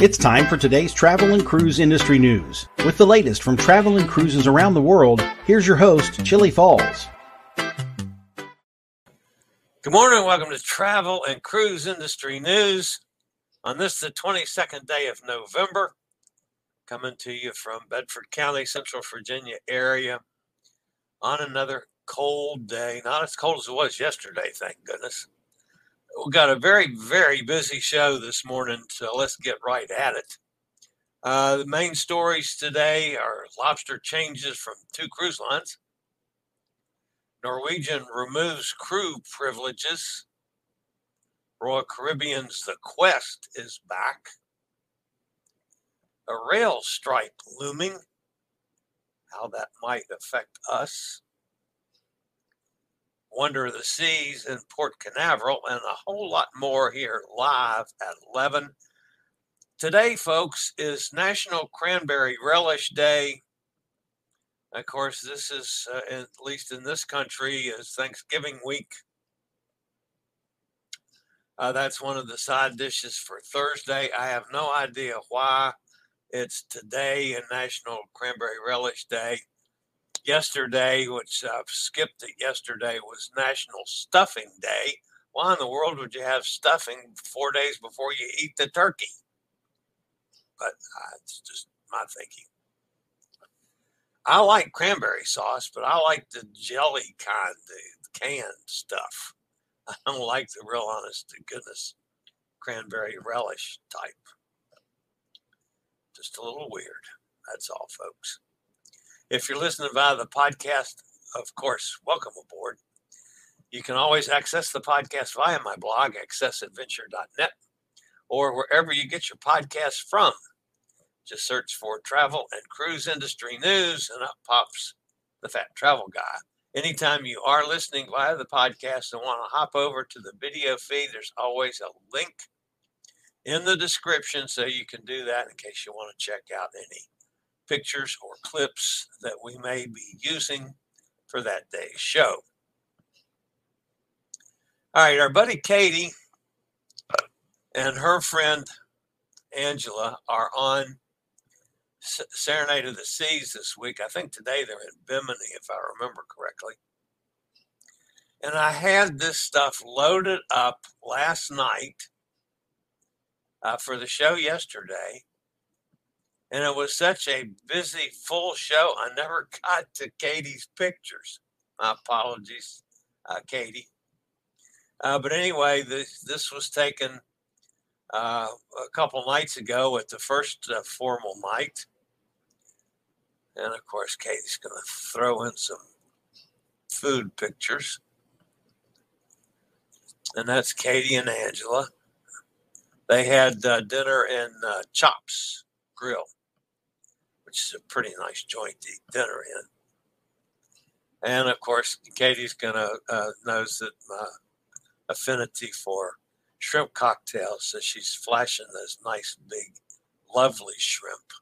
It's time for today's travel and cruise industry news. With the latest from travel and cruises around the world, here's your host, Chillie Falls. Good morning. Welcome to Travel and Cruise Industry News. On this, the 22nd day of November, coming to you from Bedford County, Central Virginia area, on another cold day. Not as cold as it was yesterday, thank goodness. We've got a very, very busy show this morning, so let's get right at it. Uh, the main stories today are lobster changes from two cruise lines. Norwegian removes crew privileges. Royal Caribbean's The Quest is back. A rail strike looming. How that might affect us. Wonder of the Seas in Port Canaveral, and a whole lot more here live at 11. Today, folks, is National Cranberry Relish Day. Of course, this is, uh, at least in this country, is Thanksgiving week. Uh, that's one of the side dishes for Thursday. I have no idea why it's today and National Cranberry Relish Day yesterday, which I've skipped it yesterday, was National Stuffing Day. Why in the world would you have stuffing four days before you eat the turkey? But uh, it's just my thinking. I like cranberry sauce, but I like the jelly kind, the canned stuff. I don't like the real honest to goodness cranberry relish type. Just a little weird. That's all, folks. If you're listening via the podcast, of course, welcome aboard. You can always access the podcast via my blog, accessadventure.net, or wherever you get your podcasts from. Just search for travel and cruise industry news, and up pops the Fat Travel Guy. Anytime you are listening via the podcast and want to hop over to the video feed, there's always a link in the description so you can do that in case you want to check out any pictures or clips that we may be using for that day's show. All right, our buddy Katie and her friend Angela are on Serenade of the Seas this week. I think today they're in Bimini, if I remember correctly. And I had this stuff loaded up last night uh, for the show yesterday and it was such a busy, full show. I never got to Katie's pictures. My apologies, uh, Katie. Uh, but anyway, this this was taken uh, a couple nights ago at the first uh, formal night, and of course, Katie's going to throw in some food pictures, and that's Katie and Angela. They had uh, dinner in uh, Chops Grill which is a pretty nice joint to eat dinner in. And of course, Katie's gonna uh, knows that my affinity for shrimp cocktails. So she's flashing those nice, big, lovely shrimp.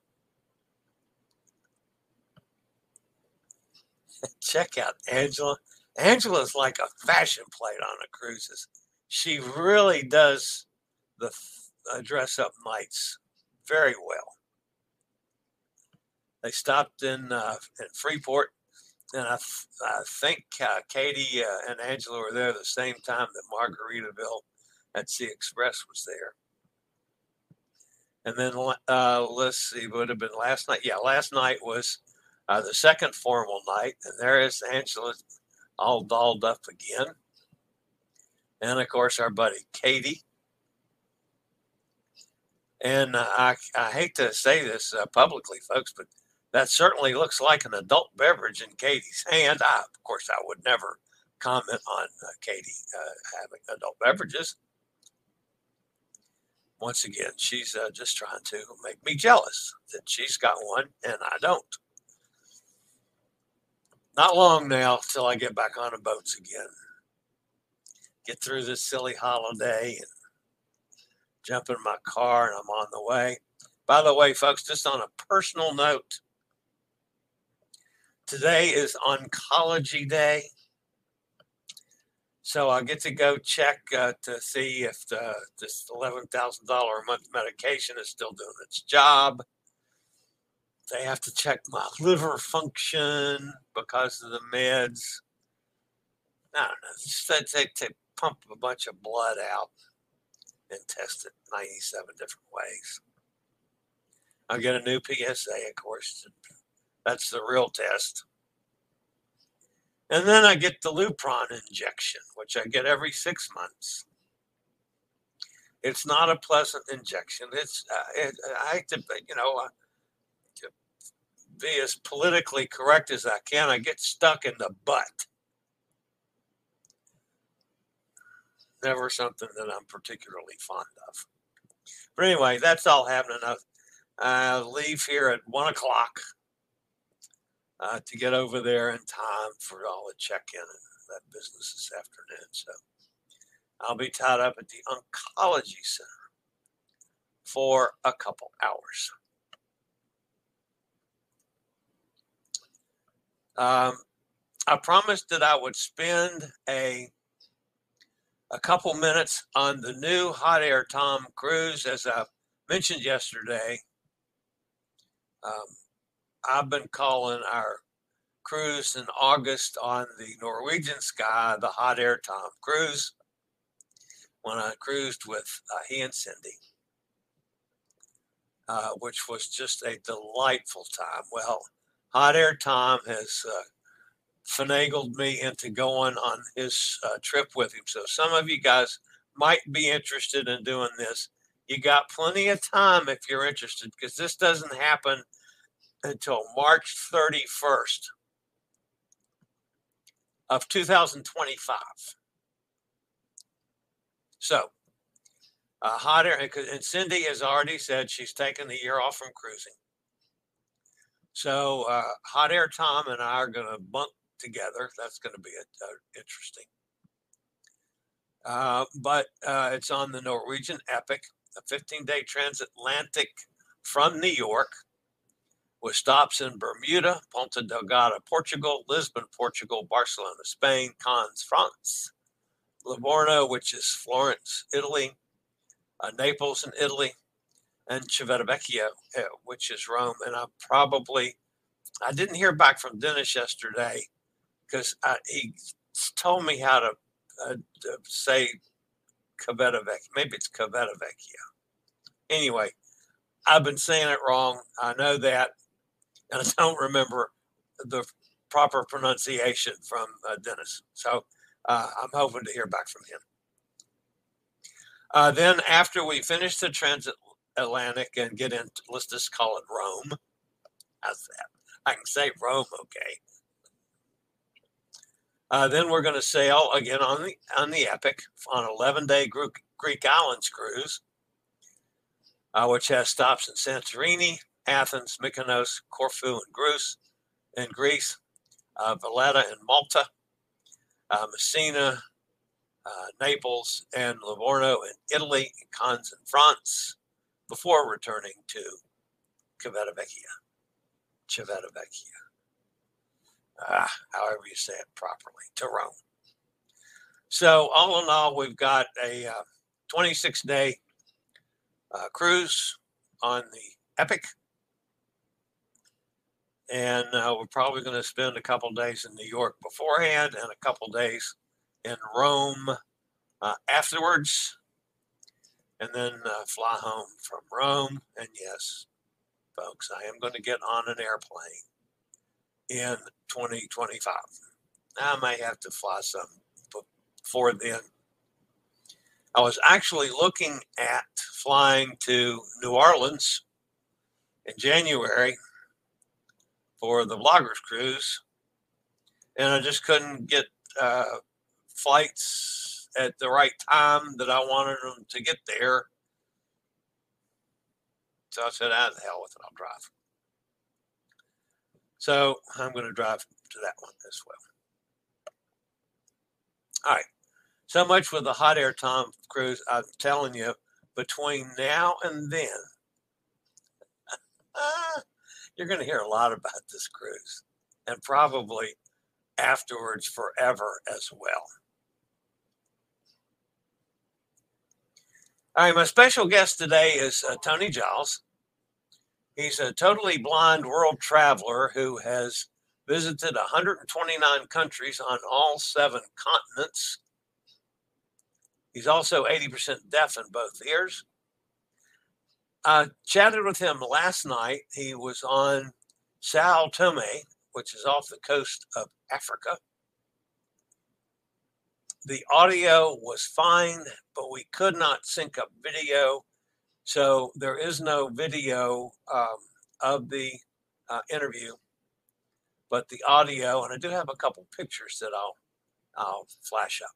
Check out Angela. Angela's like a fashion plate on the cruises. She really does the uh, dress up nights very well. They stopped in uh, in Freeport, and I, I think uh, Katie uh, and Angela were there the same time that Margaritaville at Sea Express was there. And then uh, let's see, would have been last night. Yeah, last night was uh, the second formal night, and there is Angela all dolled up again. And of course, our buddy Katie. And uh, I, I hate to say this uh, publicly, folks, but that certainly looks like an adult beverage in Katie's hand. I, of course, I would never comment on uh, Katie uh, having adult beverages. Once again, she's uh, just trying to make me jealous that she's got one and I don't. Not long now till I get back on the boats again. Get through this silly holiday and jump in my car and I'm on the way. By the way, folks, just on a personal note, today is Oncology Day. So I get to go check uh, to see if the, this $11,000 a month medication is still doing its job. They have to check my liver function because of the meds. I don't know. Just they, they pump a bunch of blood out and test it 97 different ways. I'll get a new PSA, of course. That's the real test. And then I get the Lupron injection, which I get every six months. It's not a pleasant injection. It's uh, it, I have to, you know, uh, to be as politically correct as I can. I get stuck in the butt. Never something that I'm particularly fond of. But anyway, that's all happening. I leave here at one o'clock uh, to get over there in time for all the check-in and that business this afternoon. So I'll be tied up at the oncology center for a couple hours. Um, I promised that I would spend a a couple minutes on the new hot air Tom cruise, as I mentioned yesterday. Um, I've been calling our cruise in August on the Norwegian Sky the Hot Air Tom cruise when I cruised with uh, he and Cindy, uh, which was just a delightful time. Well, Hot Air Tom has uh, finagled me into going on his uh, trip with him. So some of you guys might be interested in doing this. You got plenty of time if you're interested because this doesn't happen until March 31st of 2025. So, uh, hot air, and Cindy has already said she's taking the year off from cruising. So, uh, Hot Air Tom and I are going to bunk together. That's going to be a, a interesting. Uh, but uh, it's on the Norwegian Epic, a 15 day transatlantic from New York with stops in Bermuda, Ponta Delgada, Portugal, Lisbon, Portugal, Barcelona, Spain, Cannes, France, Livorno, which is Florence, Italy, uh, Naples in Italy, and Civitavecchia, uh, which is Rome. And I probably, I didn't hear back from Dennis yesterday because he told me how to, uh, say Civitavecchia. Maybe it's Civitavecchia. Anyway, I've been saying it wrong. I know that and I don't remember the proper pronunciation from uh, Dennis. So uh, I'm hoping to hear back from him. Uh, then, after we finish the transatlantic and get into, let's just call it Rome. How's that? I can say Rome, okay. Uh, then we're going to sail again on the on the Epic on an 11 day Greek, Greek Islands cruise, uh, which has stops in Santorini, Athens, Mykonos, Corfu, and Greece, in Greece, uh, Valletta and Malta, uh, Messina, uh, Naples, and Livorno in Italy, and Cannes in France, before returning to Civitavecchia. Civitavecchia. Ah, however you say it properly, to Rome. So, all in all, we've got a uh, 26 day uh, cruise on the Epic. And uh, we're probably going to spend a couple days in New York beforehand and a couple days in Rome uh, afterwards, and then uh, fly home from Rome. And yes, folks, I am going to get on an airplane in 2025. I may have to fly some before then. I was actually looking at flying to New Orleans in January for the Bloggers Cruise, and I just couldn't get uh, flights at the right time that I wanted them to get there. So I said, "Out of the hell with it, I'll drive." So I'm going to drive to that one as well. All right. So much with the hot air Tom Cruise. I'm telling you, between now and then, you're going to hear a lot about this cruise and probably afterwards forever as well. All right, my special guest today is uh, Tony Giles. He's a totally blind world traveler who has visited 129 countries on all seven continents He's also 80% deaf in both ears. I chatted with him last night. He was on Sao Tome, which is off the coast of Africa. The audio was fine, but we could not sync up video. So there is no video um, of the uh, interview, but the audio, and I do have a couple pictures that I'll I'll flash up.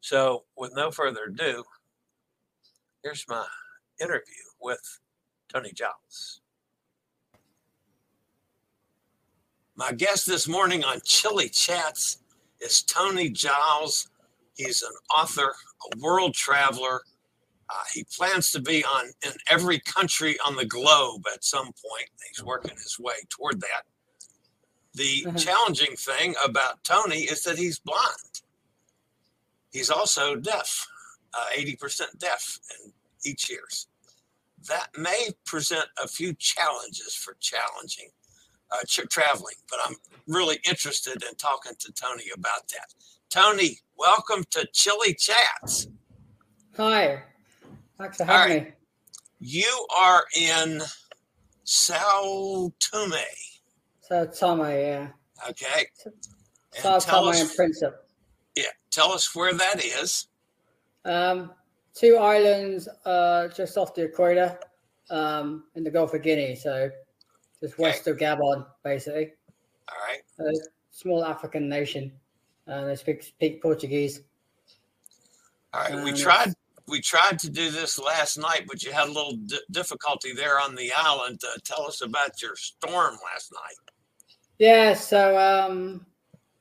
So, with no further ado, here's my interview with Tony Giles. My guest this morning on Chillie Chats is Tony Giles. He's an author, a world traveler. Uh, he plans to be on in every country on the globe at some point. He's working his way toward that. The mm-hmm. challenging thing about Tony is that he's blind. He's also deaf, uh, 80% deaf in each ears. That may present a few challenges for challenging uh, traveling, but I'm really interested in talking to Tony about that. Tony, welcome to Chillie Chats. Hi, thanks for having right. me. You are in Sao Tome. Sao Tome, yeah. Okay. Sao Tome and Principe. Yeah, tell us where that is. Um, two islands uh, just off the equator um, in the Gulf of Guinea, so just west of Gabon, basically. All right. A small African nation. Uh, they speak, speak Portuguese. All right. Um, we tried. We tried to do this last night, but you had a little d- difficulty there on the island. Uh, tell us about your storm last night. Yeah. So um,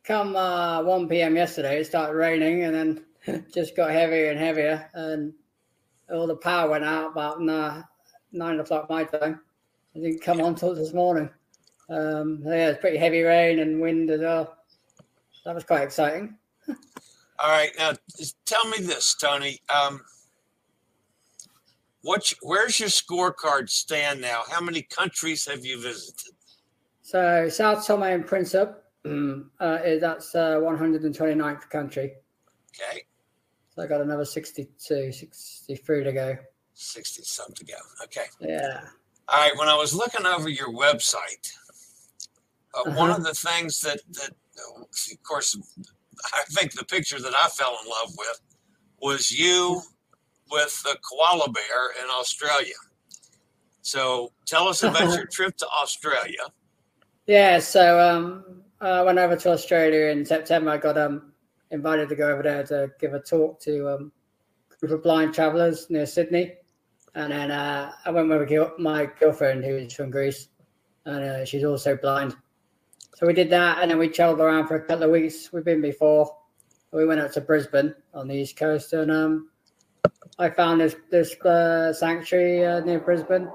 come uh, 1 p.m. yesterday, it started raining and then just got heavier and heavier. And all the power went out about uh, nine o'clock my time. It didn't come on till this morning. Um, yeah, it's pretty heavy rain and wind as well. That was quite exciting. all right. Now, tell me this, Tony. Um, what's, where's your scorecard stand now? How many countries have you visited? So, Sao Tome and Principe, uh, that's uh, 129th country. Okay. So I got another 62, 63 to go. 60 some to go. Okay. Yeah. All right. When I was looking over your website, uh, uh-huh. one of the things that, that, of course, I think the picture that I fell in love with was you with the koala bear in Australia. So tell us about your trip to Australia. Yeah. So, um, I went over to Australia in September. I got um, invited to go over there to give a talk to um, a group of blind travelers near Sydney. And then uh, I went with my girlfriend, who is from Greece, and uh, she's also blind. So we did that, and then we traveled around for a couple of weeks. We've been before, we went up to Brisbane on the east coast, and um, I found this this uh, sanctuary uh, near Brisbane.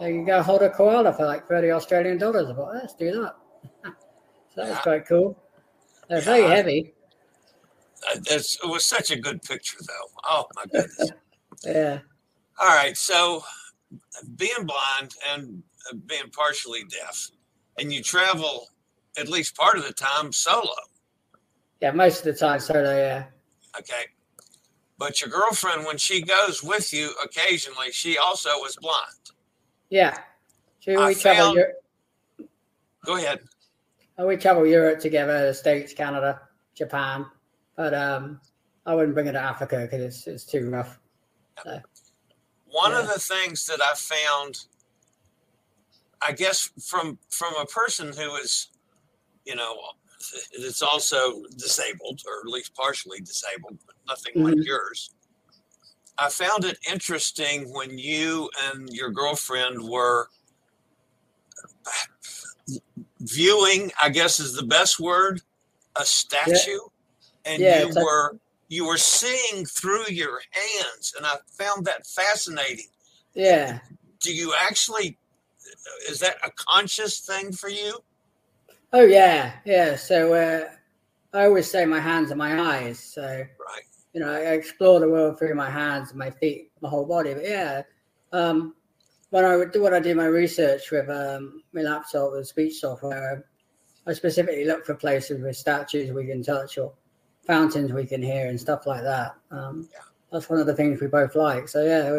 You can go hold a koala for like thirty Australian dollars. I thought, let's do that. so that was quite cool. They're very heavy. Uh, It's, it was such a good picture, though. Oh my goodness! Yeah, All right, so being blind and uh, being partially deaf, and you travel at least part of the time solo. yeah. Most of the time, solo. Yeah, Okay. But your girlfriend, when she goes with you occasionally, she also was blind. yeah. I we travel. Go ahead. we travel Europe together, the States, Canada, Japan, but um, I wouldn't bring it to Africa because it's it's too rough. One of the things that I found, I guess, from from a person who is, you know, that's also disabled or at least partially disabled, but nothing like Mhm. yours. I found it interesting when you and your girlfriend were viewing, I guess is the best word, a statue, and Yeah, you like- were you were seeing through your hands, and I found that fascinating. Yeah. Do you actually? Is that a conscious thing for you? Oh yeah, yeah. So uh, I always say my hands are my eyes. So Right. you know, I explore the world through my hands, my feet, my whole body. But yeah, um, when I would- when I do my research with um, my laptop with speech software, I specifically look for places with statues we can touch or fountains we can hear and stuff like that. Um, That's one of the things we both like. So yeah, we,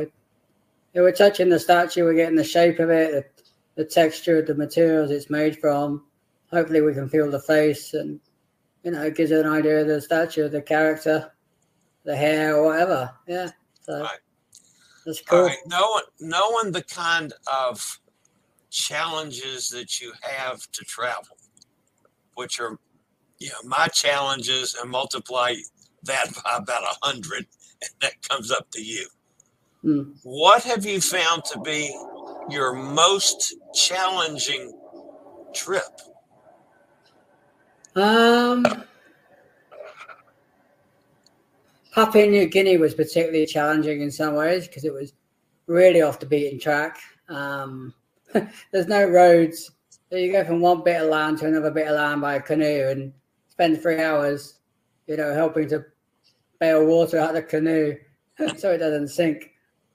yeah, we're touching the statue, we're getting the shape of it, the, the texture, the materials it's made from. Hopefully, we can feel the face and you know, it gives you an idea of the statue, the character, the hair, or whatever. Yeah. So Right. that's All cool. right. Knowing knowing the kind of challenges that you have to travel, which are, you know, my challenges, and multiply that by about a hundred, and that comes up to you. Mm. What have you found to be your most challenging trip? Um, Papua New Guinea was particularly challenging in some ways because it was really off the beaten track. Um, there's no roads. So you go from one bit of land to another bit of land by a canoe and spend three hours, you know, helping to bail water out of the canoe so it doesn't sink.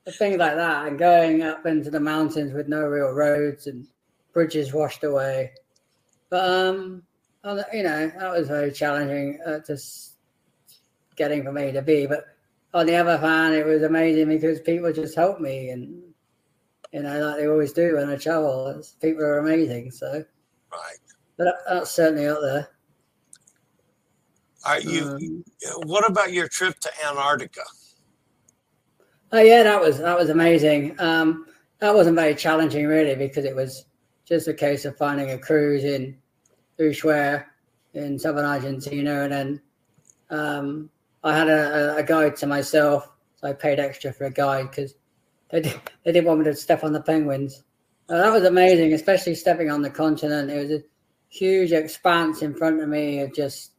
Things like that, and going up into the mountains with no real roads and bridges washed away. But um, you know, that was very challenging uh, just getting from A to B. But on the other hand, it was amazing because people just helped me, and you know, like they always do when I travel. People are amazing. So, Right. but that's certainly up there. Right. You. Um, what about your trip to Antarctica? Oh yeah, that was that was amazing. Um, that wasn't very challenging really because it was just a case of finding a cruise in Ushuaia in southern Argentina, and then um, I had a, a- a guide to myself, so I paid extra for a guide because they did, they didn't want me to step on the penguins. Uh, that was amazing, especially stepping on the continent. It was a huge expanse in front of me of just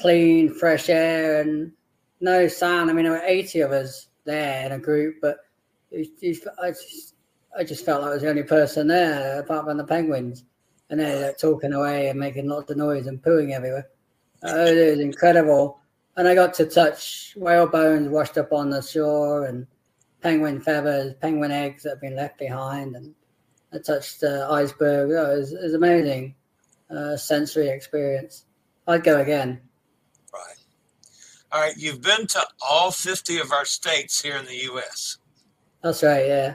clean, fresh air and no sound. I mean, there were 80 of us there in a group, but it, it, I, just, I just felt like I was the only person there apart from the penguins. And they're like, talking away and making lots of noise and pooing everywhere. Uh, it was incredible. And I got to touch whale bones washed up on the shore and penguin feathers, penguin eggs that have been left behind. And I touched uh, iceberg. Oh, it, was, it was amazing uh, sensory experience. I'd go again. All right. You've been to all 50 of our states here in the U.S. That's right, yeah.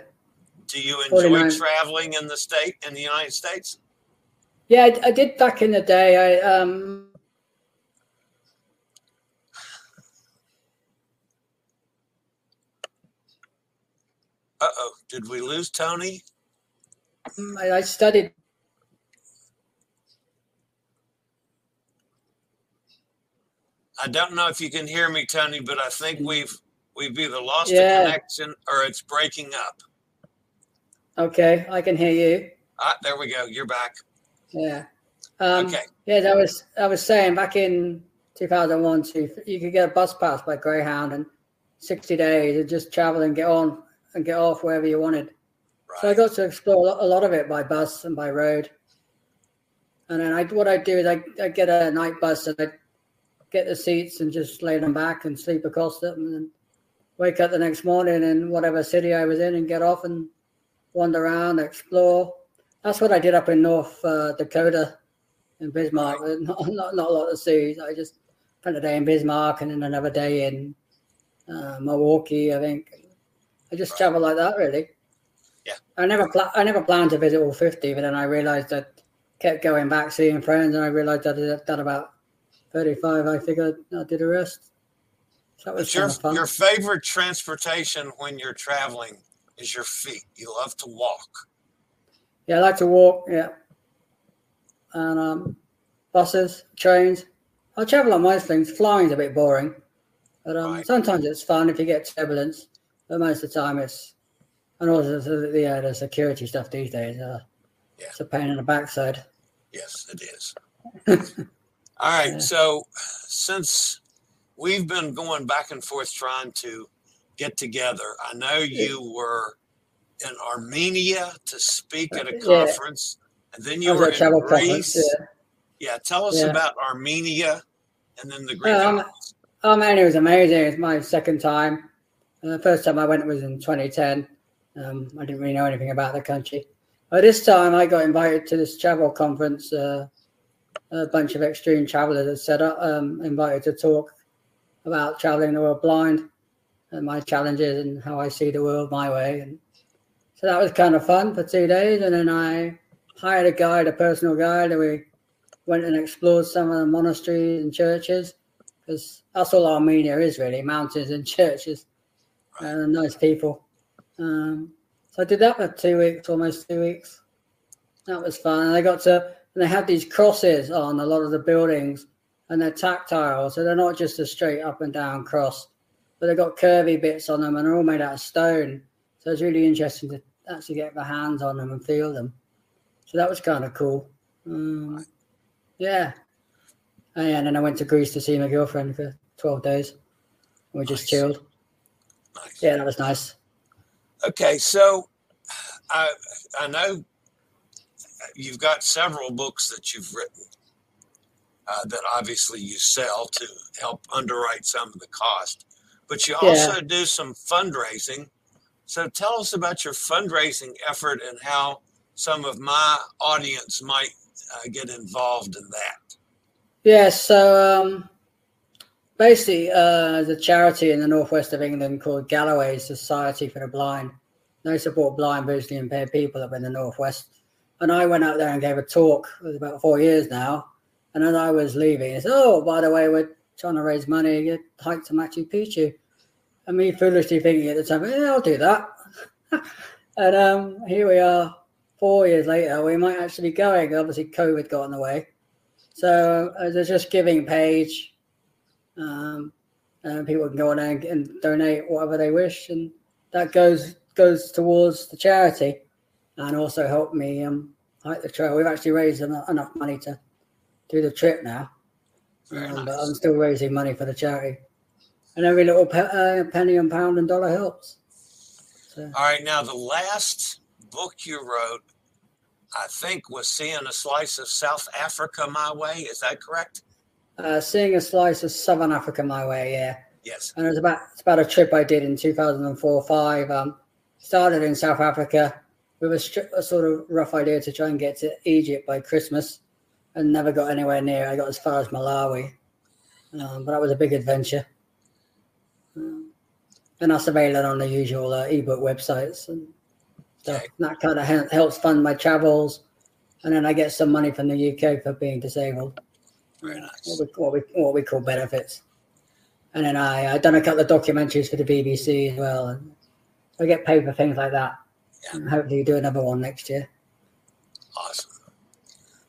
Do you enjoy 49. traveling in the state, in the United States? Yeah, I, I did back in the day. I um, Uh oh. Did we lose Tony? I, I studied. I don't know if you can hear me, Tony, but I think we've we've either lost Yeah. a connection or it's breaking up. Okay, I can hear you. Ah, there we go. You're back. Yeah. Um, Okay. Yeah, that was I was saying back in 2001 to you could get a bus pass by Greyhound and 60 days and just travel and get on and get off wherever you wanted. Right. So I got to explore a lot of it by bus and by road. And then I, what I do is I, I get a night bus and I get the seats and just lay them back and sleep across them and wake up the next morning in whatever city I was in and get off and wander around, explore. That's what I did up in North uh, Dakota in Bismarck. Not, not, not, a lot to see. I just spent a day in Bismarck and then another day in uh, Milwaukee, I think. I just travel like that, really. Yeah. I never pl- I never planned to visit all 50, but then I realized that kept going back, seeing friends, and I realized that I did that about 35. I think I did a rest. So that was your, your favorite transportation when you're traveling is your feet. You love to walk. Yeah, I like to walk. Yeah, and um, buses, trains. I travel on most things. Flying's a bit boring, but um, right. sometimes it's fun if you get turbulence. But most of the time, it's and also the, yeah, the security stuff these days. Uh, yeah. It's a pain in the backside. Yes, it is. All right. Yeah. So since we've been going back and forth trying to get together, I know you were in Armenia to speak at a conference, yeah. and then you were in Greece. Yeah. yeah. Tell us about Armenia and then the Greek. Um, Armenia was amazing. It's my second time. Uh, the first time I went was in 2010. Um, I didn't really know anything about the country. But this time I got invited to this travel conference. Uh, a bunch of extreme travelers had set up, um, invited to talk about traveling the world blind and my challenges and how I see the world my way. And so that was kind of fun for two days. And then I hired a guide, a personal guide, and we went and explored some of the monasteries and churches because that's all Armenia is really mountains and churches and nice people. Um, so I did that for two weeks, almost two weeks. That was fun. And I got to, and they had these crosses on a lot of the buildings and they're tactile. So they're not just a straight up and down cross, but they've got curvy bits on them and they're all made out of stone. So it's really interesting to actually get my hands on them and feel them. So that was kind of cool. Um, yeah. And then I went to Greece to see my girlfriend for 12 days. We nice. just chilled. Nice. Yeah, that was nice. Okay, so I I know you've got several books that you've written uh, that obviously you sell to help underwrite some of the cost, but you also yeah. do some fundraising. So tell us about your fundraising effort and how some of my audience might uh, get involved in that. Yeah, so um, basically, uh, there's a charity in the northwest of England called Galloway Society for the Blind. They support blind, visually impaired people up in the northwest. And I went out there and gave a talk. It was about four years now. And as I was leaving, I said, "Oh, by the way, we're trying to raise money to hike to Machu Picchu." And me foolishly thinking at the time, "Yeah, I'll do that." and um, here we are, four years later. We might actually be going. Obviously, COVID got in the way. So uh, there's just giving page. Um, and people can go on and, and donate whatever they wish, and that goes goes towards the charity and also help me um, hike the trail. We've actually raised enough, enough money to do the trip now. Um. But I'm still raising money for the charity. And every little pe- uh, penny and pound and dollar helps. So. All right. Now, the last book you wrote, I think, was Seeing a Slice of South Africa My Way. Is that correct? Uh, seeing a Slice of Southern Africa My Way, yeah. Yes. And it was about, it's about a trip I did in 2004 5. Um, started in South Africa with a, a, sort of rough idea to try and get to Egypt by Christmas and never got anywhere near. I got as far as Malawi, um, but that was a big adventure. Um, and I surveil it on the usual uh, ebook websites and stuff. And that kind of helps fund my travels. And then I get some money from the UK for being disabled. Very nice. What we, what we, what we call benefits. And then I I done a couple of documentaries for the BBC as well. And I get paid for things like that. And hopefully do another one next year. Awesome.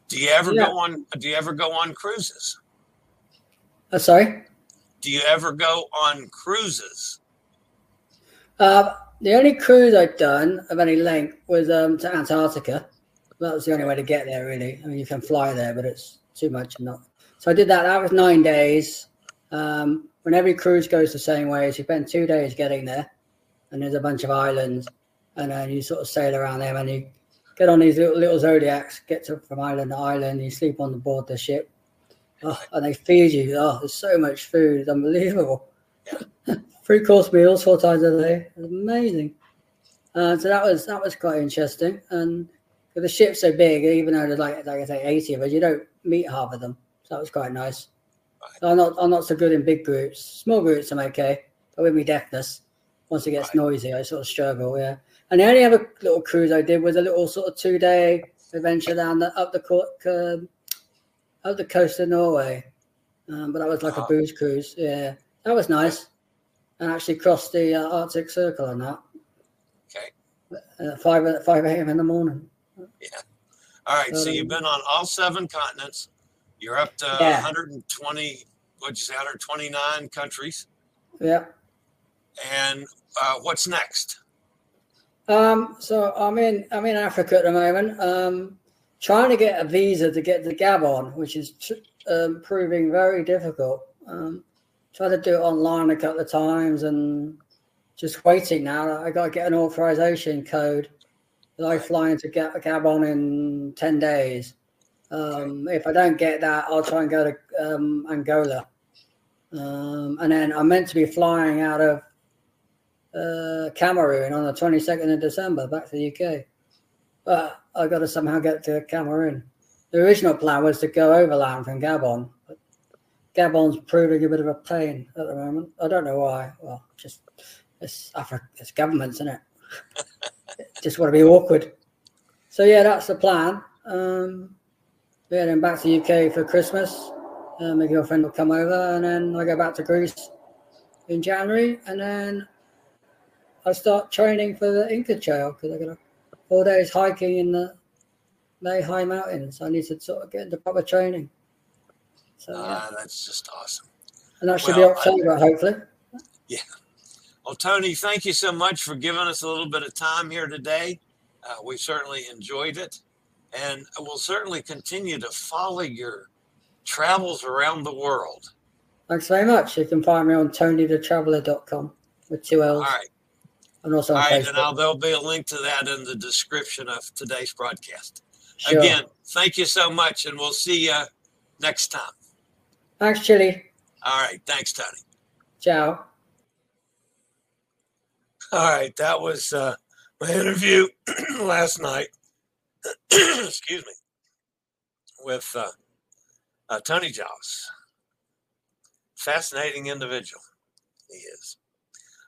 Do you ever yeah. go on do you ever go on cruises? Uh, sorry? Do you ever go on cruises? Uh, the only cruise I've done of any length was um, to Antarctica. That was the only way to get there, really. I mean, you can fly there, but it's too much. Not So I did that. That was nine days. Um, when every cruise goes the same way, so you spend two days getting there, and there's a bunch of islands, and then you sort of sail around them, and you get on these little, little zodiacs, get to from island to island, you sleep on the board the ship, oh, and they feed you. Oh, there's so much food, it's unbelievable. Three course meals four times a day, it's amazing. Uh, so that was that was quite interesting, and the ship's so big, even though there's like like I say, eighty of us, you don't meet half of them. So that was quite nice. Right. I'm not I'm not so good in big groups. Small groups I'm okay, but with me deafness, once it gets right. noisy, I sort of struggle. Yeah. And the only other little cruise I did was a little sort of two day adventure down the up the uh, up the coast of Norway. Um, but that was like a booze cruise. Yeah, that was nice. And actually crossed the uh, Arctic Circle on that. Okay. Uh, five five a.m. in the morning. Yeah. All right. So, so you've been on all seven continents. You're up to yeah. 120. What'd you say? 129 countries. Yeah. And uh, what's next? Um, so I'm in I'm in Africa at the moment. Um, trying to get a visa to get to Gabon, which is um, proving very difficult. Um, tried to do it online a couple of times and just waiting now. I got to get an authorization code. I fly into Gabon in ten days. Um, if I don't get that, I'll try and go to um, Angola. Um, and then I'm meant to be flying out of uh, Cameroon on the 22nd of December back to the UK. But I got to somehow get to Cameroon. The original plan was to go overland from Gabon. But Gabon's proving a bit of a pain at the moment. I don't know why. Well, just it's Africa, it's governments, isn't it? just want to be awkward. So yeah, that's the plan. Um, yeah, then back to UK for Christmas. Uh, my girlfriend will come over, and then I go back to Greece in January, and then I start training for the Inca Trail because I got a four days hiking in the May High Mountains. I need to sort of get into proper training. So uh, that's just awesome. And that should well, be October, I, hopefully. Yeah. Well, Tony, thank you so much for giving us a little bit of time here today. Uh, we certainly enjoyed it, and we'll certainly continue to follow your travels around the world. Thanks very much. You can find me on tonythetraveller.com with two L's. All right. And also All right, Facebook. and I'll, there'll be a link to that in the description of today's broadcast. Sure. Again, thank you so much, and we'll see you next time. Thanks, Chillie. All right. Thanks, Tony. Ciao. All right. That was uh, my interview last night. Excuse me. With uh, uh, Tony Giles. Fascinating individual. He is.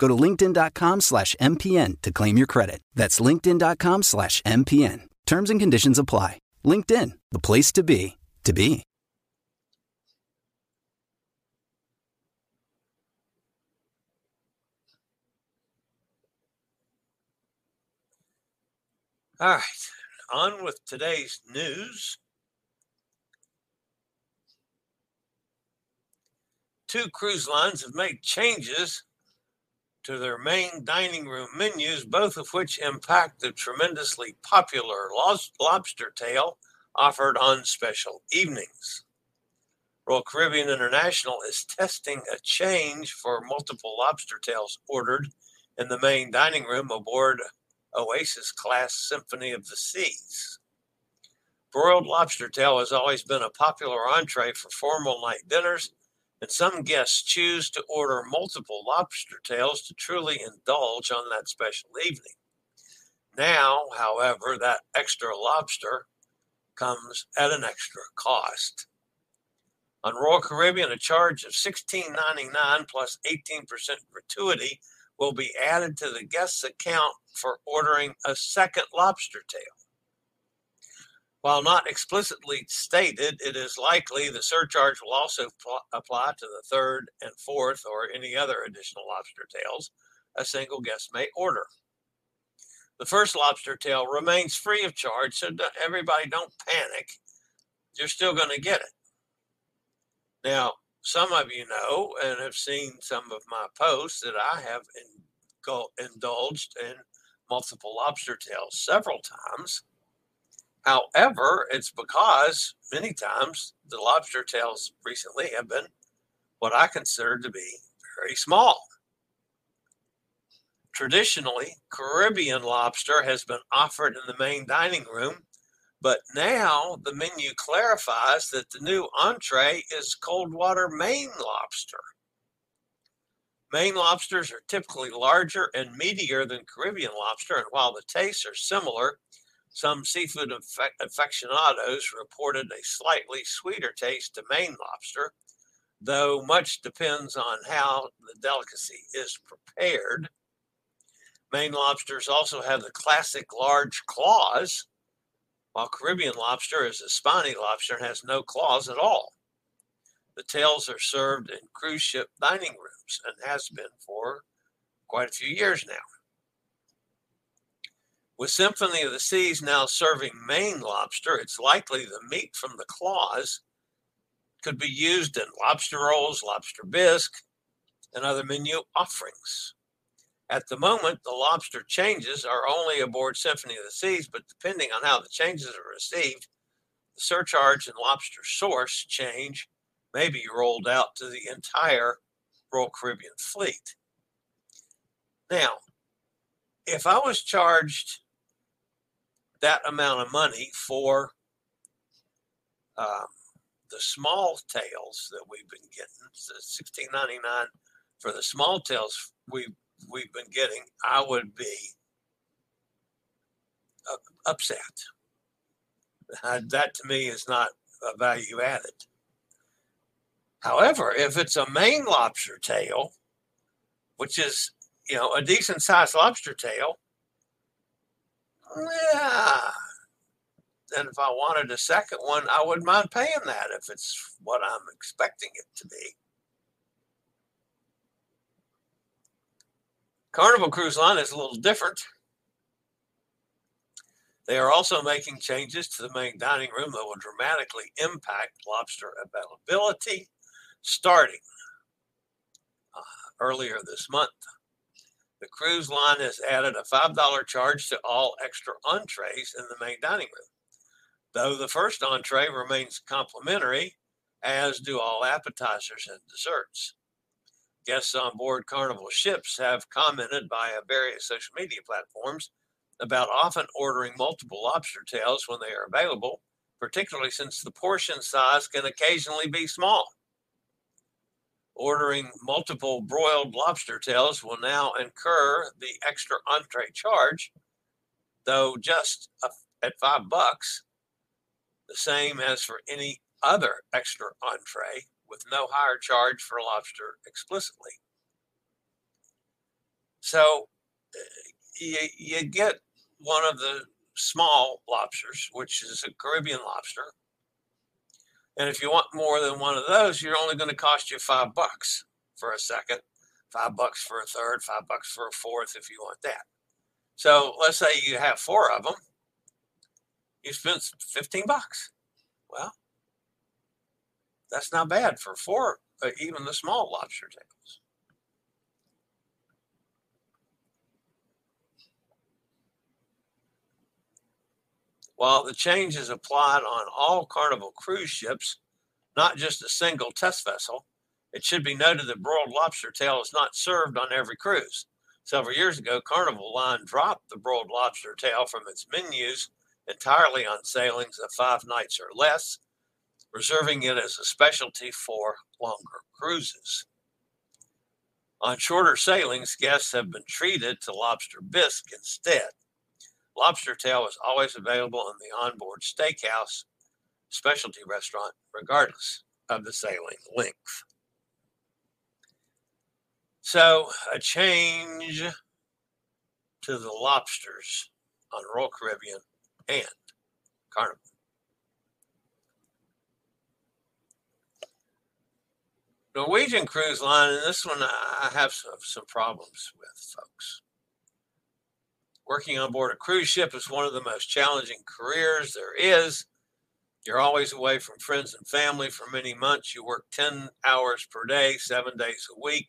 Go to linkedin.com slash MPN to claim your credit. That's linkedin.com slash MPN. Terms and conditions apply. LinkedIn, the place to be, to be. All right, on with today's news. Two cruise lines have made changes to their main dining room menus, both of which impact the tremendously popular lobster tail offered on special evenings. Royal Caribbean International is testing a change for multiple lobster tails ordered in the main dining room aboard Oasis class Symphony of the Seas. Broiled lobster tail has always been a popular entree for formal night dinners, and some guests choose to order multiple lobster tails to truly indulge on that special evening. Now, however, that extra lobster comes at an extra cost. On Royal Caribbean, a charge of $16.99 plus 18% gratuity will be added to the guest's account for ordering a second lobster tail. While not explicitly stated, it is likely the surcharge will also pl- apply to the third and fourth or any other additional lobster tails a single guest may order. The first lobster tail remains free of charge, so everybody don't panic. You're still going to get it. Now, some of you know and have seen some of my posts that I have indulged in multiple lobster tails several times. However, it's because many times the lobster tails recently have been what I consider to be very small. Traditionally, Caribbean lobster has been offered in the main dining room, but now the menu clarifies that the new entree is cold water Maine lobster. Maine lobsters are typically larger and meatier than Caribbean lobster, and while the tastes are similar, some seafood aficionados reported a slightly sweeter taste to Maine lobster, though much depends on how the delicacy is prepared. Maine lobsters also have the classic large claws, while Caribbean lobster is a spiny lobster and has no claws at all. The tails are served in cruise ship dining rooms and has been for quite a few years now. With Symphony of the Seas now serving Maine lobster, it's likely the meat from the claws could be used in lobster rolls, lobster bisque, and other menu offerings. At the moment, the lobster changes are only aboard Symphony of the Seas, but depending on how the changes are received, the surcharge and lobster source change may be rolled out to the entire Royal Caribbean fleet. Now, if I was charged that amount of money for um, the small tails that we've been getting, so sixteen ninety nine for the small tails we we've been getting, I would be upset. Uh, that to me is not a value added. However, if it's a Maine lobster tail, which is you know a decent sized lobster tail, yeah. And if I wanted a second one, I wouldn't mind paying that if it's what I'm expecting it to be. Carnival Cruise Line is a little different. They are also making changes to the main dining room that will dramatically impact lobster availability starting uh, earlier this month. The cruise line has added a $5 charge to all extra entrees in the main dining room. Though the first entree remains complimentary, as do all appetizers and desserts. Guests on board Carnival ships have commented via various social media platforms about often ordering multiple lobster tails when they are available, particularly since the portion size can occasionally be small. Ordering multiple broiled lobster tails will now incur the extra entree charge, though just at five bucks, the same as for any other extra entree with no higher charge for lobster explicitly. So eh, you, you get one of the small lobsters, which is a Caribbean lobster. And if you want more than one of those, you're only going to cost you five bucks for a second, five bucks for a third, five bucks for a fourth if you want that. So let's say you have four of them, you spend 15 bucks. Well, that's not bad for four, uh, even the small lobster tails. While the change is applied on all Carnival cruise ships, not just a single test vessel, it should be noted that broiled lobster tail is not served on every cruise. Several years ago, Carnival Line dropped the broiled lobster tail from its menus entirely on sailings of five nights or less reserving it as a specialty for longer cruises. On shorter sailings, guests have been treated to lobster bisque instead. Lobster tail is always available in the onboard steakhouse specialty restaurant, regardless of the sailing length. So, a change to the lobsters on Royal Caribbean and Carnival. Norwegian Cruise Line, and this one I have some, some problems with, folks. Working on board a cruise ship is one of the most challenging careers there is. You're always away from friends and family for many months. You work 10 hours per day, seven days a week.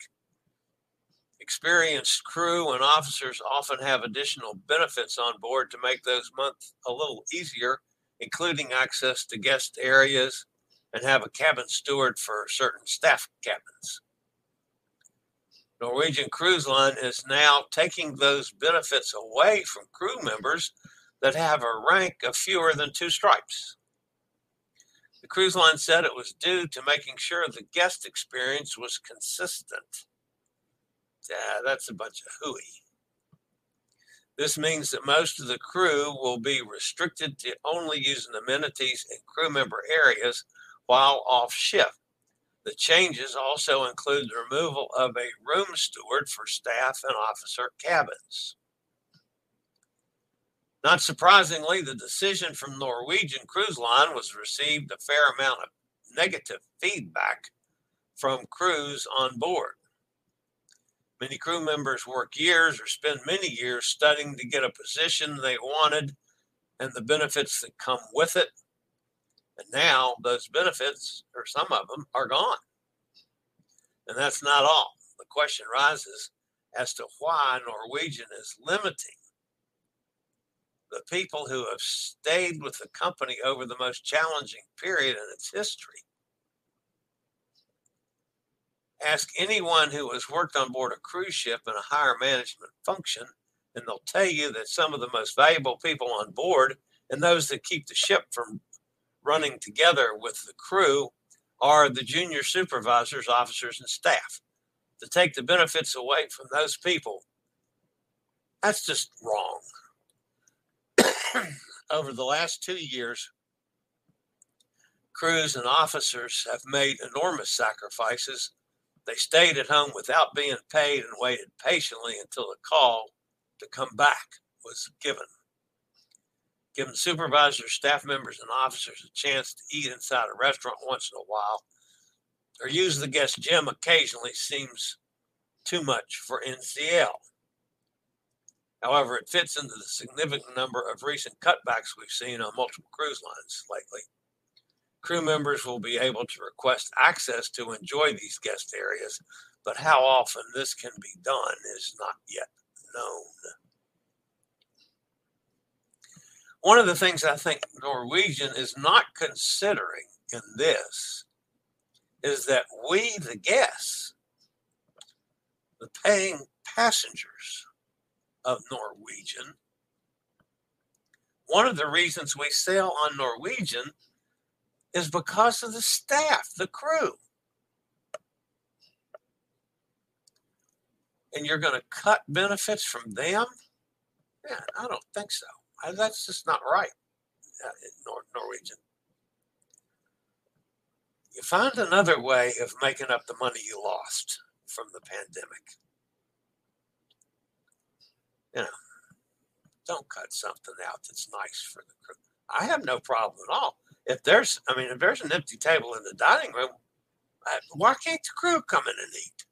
Experienced crew and officers often have additional benefits on board to make those months a little easier, including access to guest areas and have a cabin steward for certain staff cabins. Norwegian Cruise Line is now taking those benefits away from crew members that have a rank of fewer than two stripes. The cruise line said it was due to making sure the guest experience was consistent. Yeah, that's a bunch of hooey. This means that most of the crew will be restricted to only using amenities in crew member areas while off shift. The changes also include the removal of a room steward for staff and officer cabins. Not surprisingly, the decision from Norwegian Cruise Line was received a fair amount of negative feedback from crews on board. Many crew members work years or spend many years studying to get a position they wanted and the benefits that come with it. And now those benefits, or some of them, are gone. And that's not all. The question rises as to why Norwegian is limiting the people who have stayed with the company over the most challenging period in its history. Ask anyone who has worked on board a cruise ship in a higher management function, and they'll tell you that some of the most valuable people on board and those that keep the ship from running together with the crew are the junior supervisors, officers, and staff. To take the benefits away from those people, that's just wrong. Over the last two years, crews and officers have made enormous sacrifices. They stayed at home without being paid and waited patiently until a call to come back was given giving supervisors, staff members, and officers a chance to eat inside a restaurant once in a while or use the guest gym occasionally seems too much for NCL. However, it fits into the significant number of recent cutbacks we've seen on multiple cruise lines lately. Crew members will be able to request access to enjoy these guest areas, but how often this can be done is not yet known. One of the things I think Norwegian is not considering in this is that we, the guests, the paying passengers of Norwegian, one of the reasons we sail on Norwegian is because of the staff, the crew. And you're going to cut benefits from them? Yeah, I don't think so. That's just not right uh, in Nor- Norwegian. You find another way of making up the money you lost from the pandemic. You know, don't cut something out that's nice for the crew. I have no problem at all. If there's, I mean, if there's an empty table in the dining room, uh, why can't the crew come in and eat?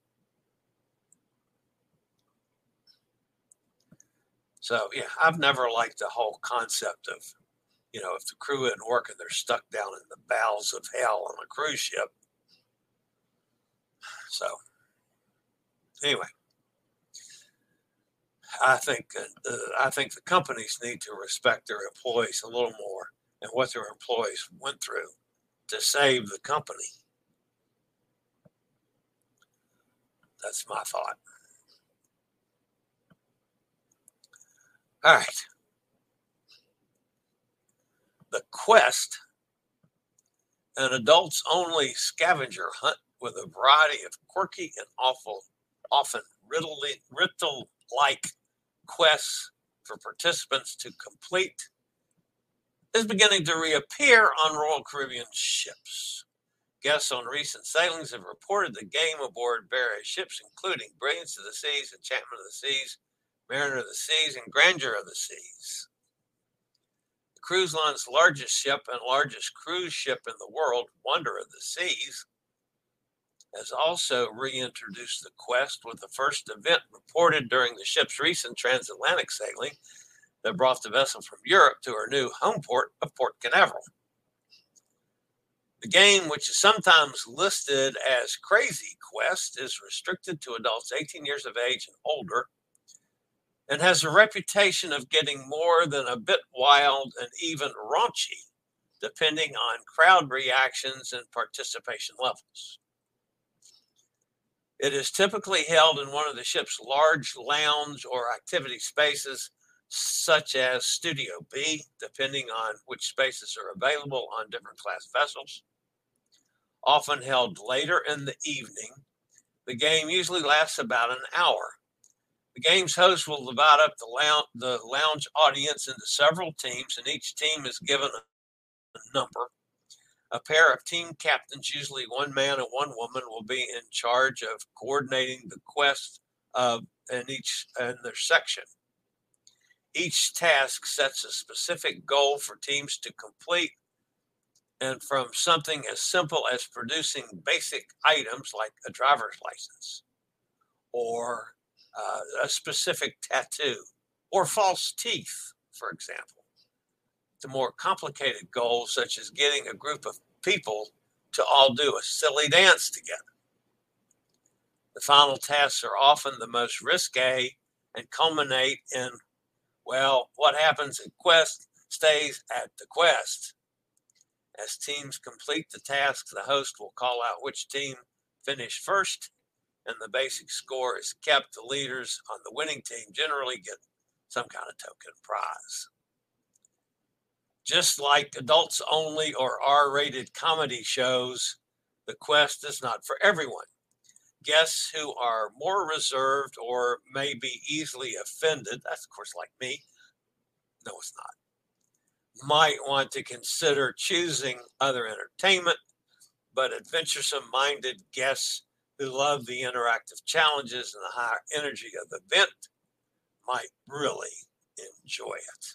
So yeah, I've never liked the whole concept of, you know, if the crew isn't working, they're stuck down in the bowels of hell on a cruise ship. So anyway, I think uh, I think the companies need to respect their employees a little more and what their employees went through to save the company. That's my thought. All right. The quest an adults only scavenger hunt with a variety of quirky and awful, often riddle like quests for participants to complete is beginning to reappear on Royal Caribbean ships. Guests on recent sailings have reported the game aboard various ships, including Brilliance of the Seas, Enchantment of the Seas, Mariner of the Seas, and Grandeur of the Seas. The cruise line's largest ship and largest cruise ship in the world, Wonder of the Seas, has also reintroduced the quest with the first event reported during the ship's recent transatlantic sailing that brought the vessel from Europe to her new home port of Port Canaveral. The game, which is sometimes listed as Crazy Quest, is restricted to adults 18 years of age and older and has a reputation of getting more than a bit wild and even raunchy, depending on crowd reactions and participation levels. It is typically held in one of the ship's large lounge or activity spaces, such as Studio B, depending on which spaces are available on different class vessels often held later in the evening. The game usually lasts about an hour. The game's host will divide up the lounge, the lounge audience into several teams, and each team is given a number. A pair of team captains, usually one man and one woman, will be in charge of coordinating the quest of in each in their section. Each task sets a specific goal for teams to complete and from something as simple as producing basic items like a driver's license or uh, a specific tattoo or false teeth, for example, to more complicated goals such as getting a group of people to all do a silly dance together. The final tasks are often the most risque and culminate in, well, what happens at Quest stays at the Quest as teams complete the tasks, the host will call out which team finished first, and the basic score is kept. The leaders on the winning team generally get some kind of token prize. Just like adults only or R rated comedy shows, the quest is not for everyone. Guests who are more reserved or may be easily offended, that's of course like me. No, it's not might want to consider choosing other entertainment, but adventuresome minded guests who love the interactive challenges and the higher energy of the event might really enjoy it.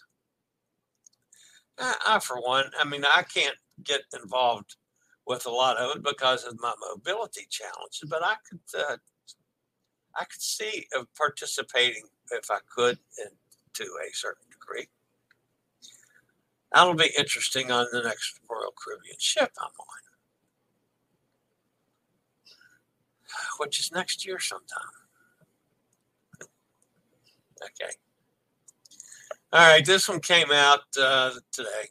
I, I, for one, I mean, I can't get involved with a lot of it because of my mobility challenges, but I could, uh, I could see of participating if I could, to a certain degree. That'll be interesting on the next Royal Caribbean ship I'm on, which is next year sometime. Okay. All right, this one came out uh, today.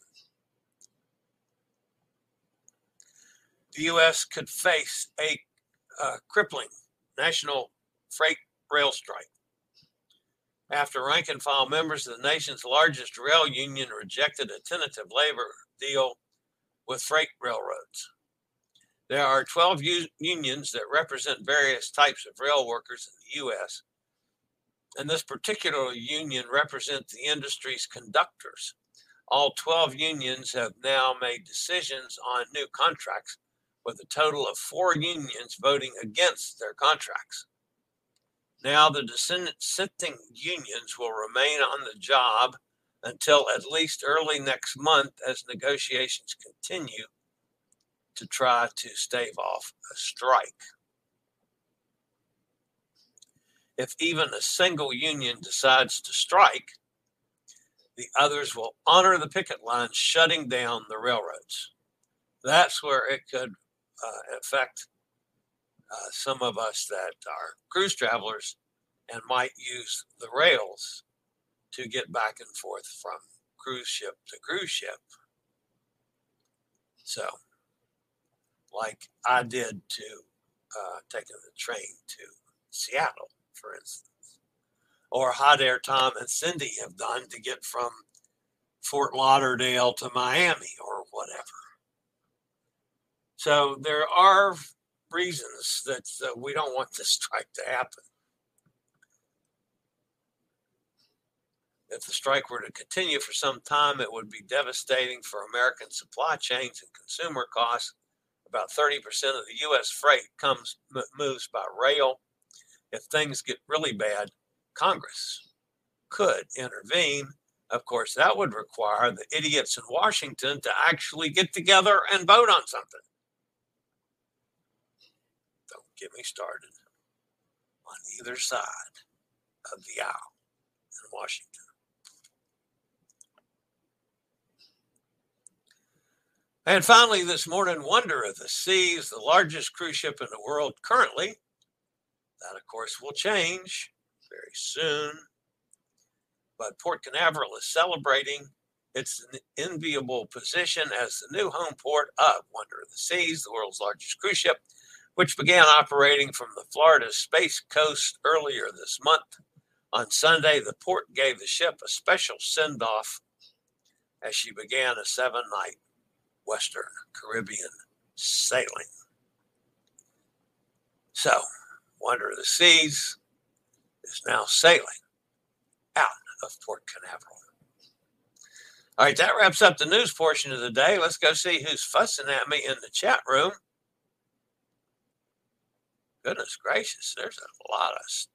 The U.S. could face a uh, crippling national freight rail strike after rank and file members of the nation's largest rail union rejected a tentative labor deal with freight railroads. There are 12 u- unions that represent various types of rail workers in the U.S., and this particular union represents the industry's conductors. All 12 unions have now made decisions on new contracts, with a total of four unions voting against their contracts. Now, the dissenting unions will remain on the job until at least early next month as negotiations continue to try to stave off a strike. If even a single union decides to strike, the others will honor the picket line shutting down the railroads. That's where it could uh, affect uh, some of us that are cruise travelers and might use the rails to get back and forth from cruise ship to cruise ship. So, like I did to uh, taking the train to Seattle, for instance, or Hot Air Tom and Cindy have done to get from Fort Lauderdale to Miami or whatever. So there are reasons that uh, we don't want this strike to happen. If the strike were to continue for some time, it would be devastating for American supply chains and consumer costs. About 30% of the U.S. freight comes moves by rail. If things get really bad, Congress could intervene. Of course, that would require the idiots in Washington to actually get together and vote on something. Don't get me started on either side of the aisle in Washington. And finally, this morning, Wonder of the Seas, the largest cruise ship in the world currently. That, of course, will change very soon. But Port Canaveral is celebrating its enviable position as the new home port of Wonder of the Seas, the world's largest cruise ship, which began operating from the Florida Space Coast earlier this month. On Sunday, the port gave the ship a special send off as she began a seven night Western Caribbean sailing. So, Wonder of the Seas is now sailing out of Port Canaveral. All right, that wraps up the news portion of the day. Let's go see who's fussing at me in the chat room. Goodness gracious, there's a lot of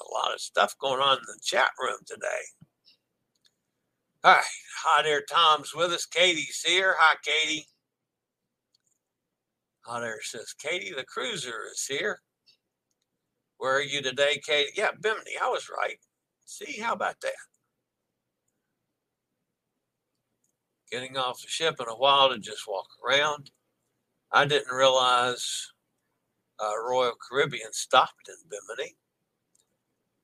a lot of stuff going on in the chat room today. All right, Hot Air Tom's with us. Katie's here. Hi, Katie. Hot Air says, Katie, the cruiser is here. Where are you today, Katie? Yeah, Bimini. I was right. See, how about that? Getting off the ship in a while to just walk around. I didn't realize uh, Royal Caribbean stopped in Bimini.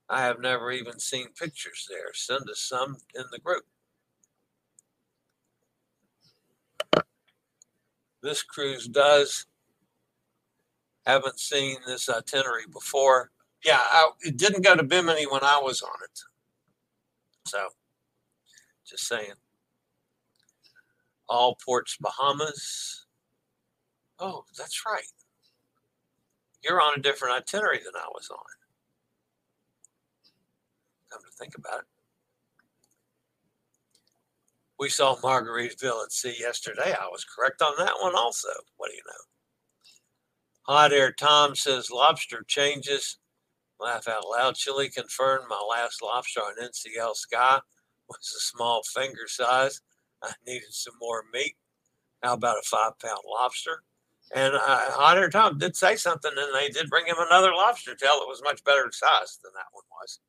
I have never even seen pictures there. Send us some in the group. This cruise does. Haven't seen this itinerary before. Yeah, I, it didn't go to Bimini when I was on it. So, just saying. All ports Bahamas. Oh, that's right. You're on a different itinerary than I was on. Come to think about it. We saw Margaritaville at sea yesterday. I was correct on that one also. What do you know? Hot Air Tom says lobster changes. Laugh out loud. Chillie confirmed my last lobster on NCL Sky was a small finger size. I needed some more meat. How about a five pound lobster? And uh, Hot Air Tom did say something, and they did bring him another lobster tail that was much better size than that one was.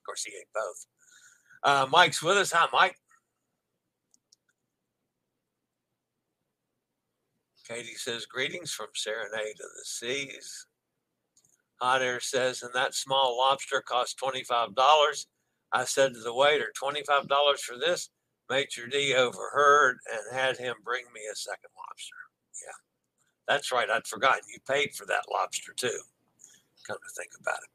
Of course, he ate both. Uh, Mike's with us. Hi, Mike. Katie says, Greetings from Serenade of the Seas. Hot Air says, and that small lobster cost $25. I said to the waiter, $25 for this? Maître d' overheard and had him bring me a second lobster. Yeah, that's right. I'd forgotten. You paid for that lobster too. Come to think about it.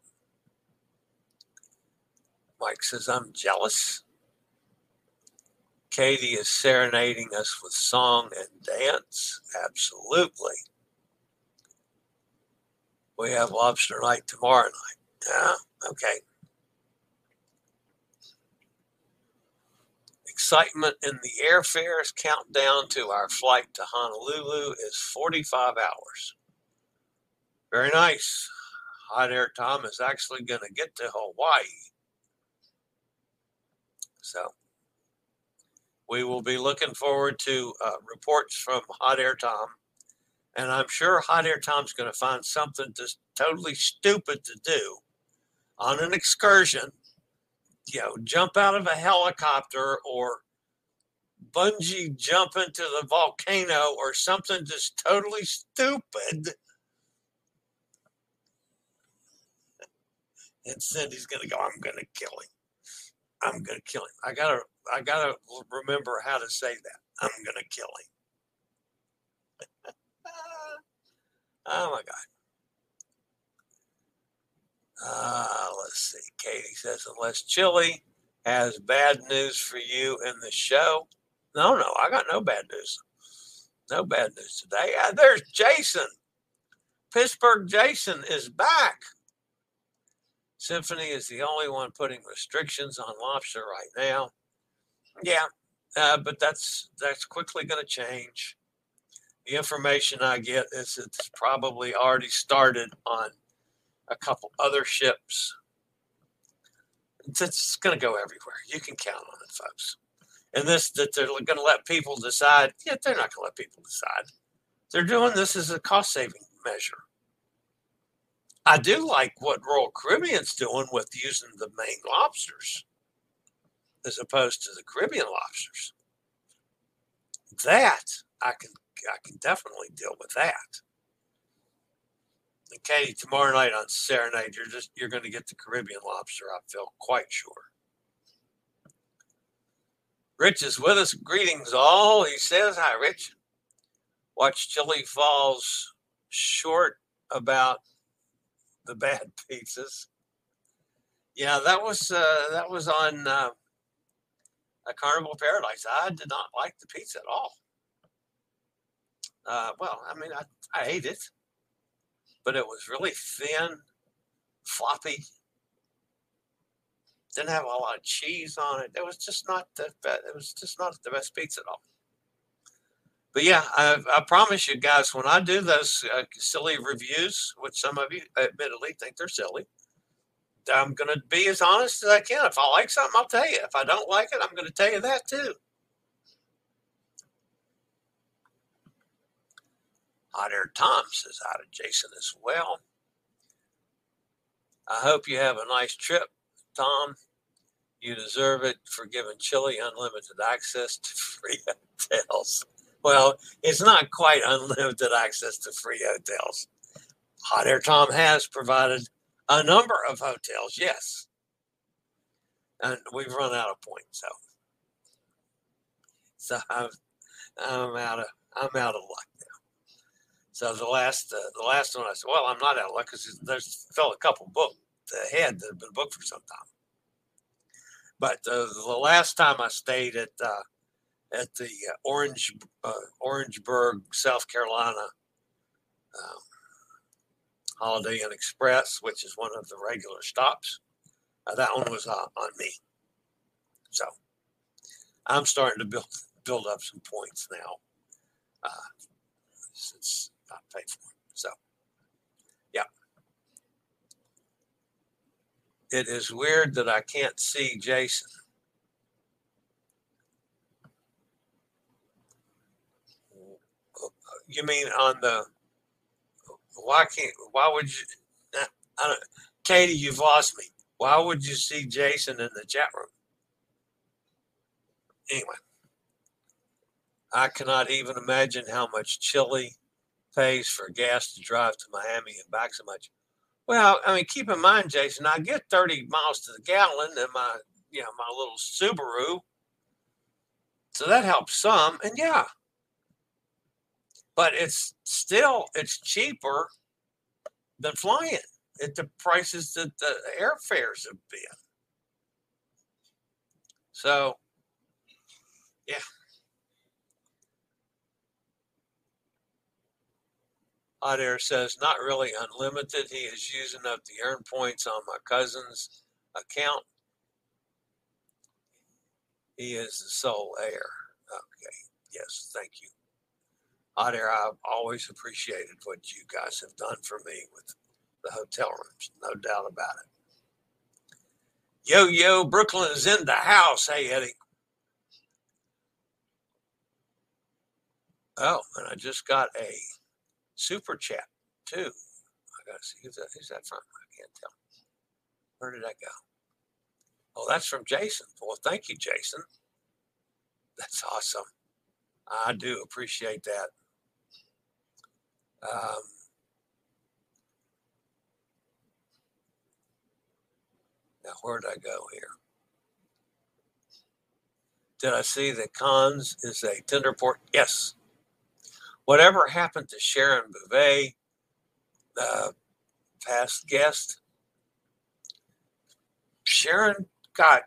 Mike says, I'm jealous. Katie is serenading us with song and dance. Absolutely. We have lobster night tomorrow night. Yeah, okay. Excitement in the airfares countdown to our flight to Honolulu is 45 hours. Very nice. Hot Air Tom is actually going to get to Hawaii. So we will be looking forward to uh, reports from Hot Air Tom. And I'm sure Hot Air Tom's going to find something just totally stupid to do on an excursion. You know, jump out of a helicopter or bungee jump into the volcano or something just totally stupid. And Cindy's going to go, I'm going to kill him. I'm going to kill him. I got to I gotta remember how to say that. I'm gonna kill him. oh my god. Uh, let's see. Katie says, unless Chillie has bad news for you in the show. No, no, I got no bad news. no bad news today. Uh, there's Jason. Pittsburgh Jason is back. Symphony is the only one putting restrictions on lobster right now. Yeah, uh, but that's that's quickly going to change. The information I get is it's probably already started on a couple other ships. It's, it's going to go everywhere. You can count on it, folks. And this that they're going to let people decide. Yeah, they're not going to let people decide. They're doing this as a cost saving measure. I do like what Royal Caribbean's doing with using the Maine lobsters as opposed to the Caribbean lobsters. That I can I can definitely deal with that. And Katie, tomorrow night on Serenade, you're just you're going to get the Caribbean lobster. I feel quite sure. Rich is with us. Greetings, all. He says, "Hi, Rich." Watch Chillie Falls short about the bad pizzas. Yeah, that was uh, that was on uh, Carnival Paradise. I did not like the pizza at all. Uh, well, I mean, I, I ate it, but it was really thin, floppy. Didn't have a lot of cheese on it. It was just not the best. it was just not the best pizza at all. But yeah, I, I promise you guys, when I do those uh, silly reviews, which some of you admittedly think they're silly, I'm going to be as honest as I can. If I like something, I'll tell you. If I don't like it, I'm going to tell you that too. Hot Air Tom says hi to Jason as well. I hope you have a nice trip, Tom. You deserve it for giving Chillie unlimited access to free hotels. Well, it's not quite unlimited access to free hotels. Hot Air Tom has provided a number of hotels, yes. And we've run out of points, so so I'm I'm out of I'm out of luck now. So the last uh, the last one I said, well, I'm not out of luck because there's still a couple booked ahead that have been booked for some time. But uh, the last time I stayed at uh, at the uh, Orange uh, Orangeburg, South Carolina um, Holiday Inn Express, which is one of the regular stops. Uh, that one was uh, on me. So I'm starting to build build up some points now uh, since I paid for it. So, yeah. It is weird that I can't see Jason. You mean on the why can't why would you uh, I don't Katie, you've lost me. Why would you see Jason in the chat room? Anyway, I cannot even imagine how much Chillie pays for gas to drive to Miami and back so much. Well, I mean, keep in mind, Jason, I get 30 miles to the gallon in my, you know, my little Subaru. So that helps some. And yeah, but it's still it's cheaper than flying at the prices that the airfares have been. So, yeah. Hot Air says, not really unlimited. He is using up the earn points on my cousin's account. He is the sole heir. Okay. Yes. Thank you. Hot Air, I've always appreciated what you guys have done for me with the hotel rooms, no doubt about it. Yo, yo, Brooklyn is in the house. Hey, Eddie. Oh, and I just got a super chat too. I gotta see who's that, who's that from? I can't tell. Where did that go? Oh, that's from Jason. Well, thank you, Jason. That's awesome. I do appreciate that. Um, now, where did I go here? Did I see that Cons is a tender port? Yes. Whatever happened to Sharon Bouvet, the past guest? Sharon got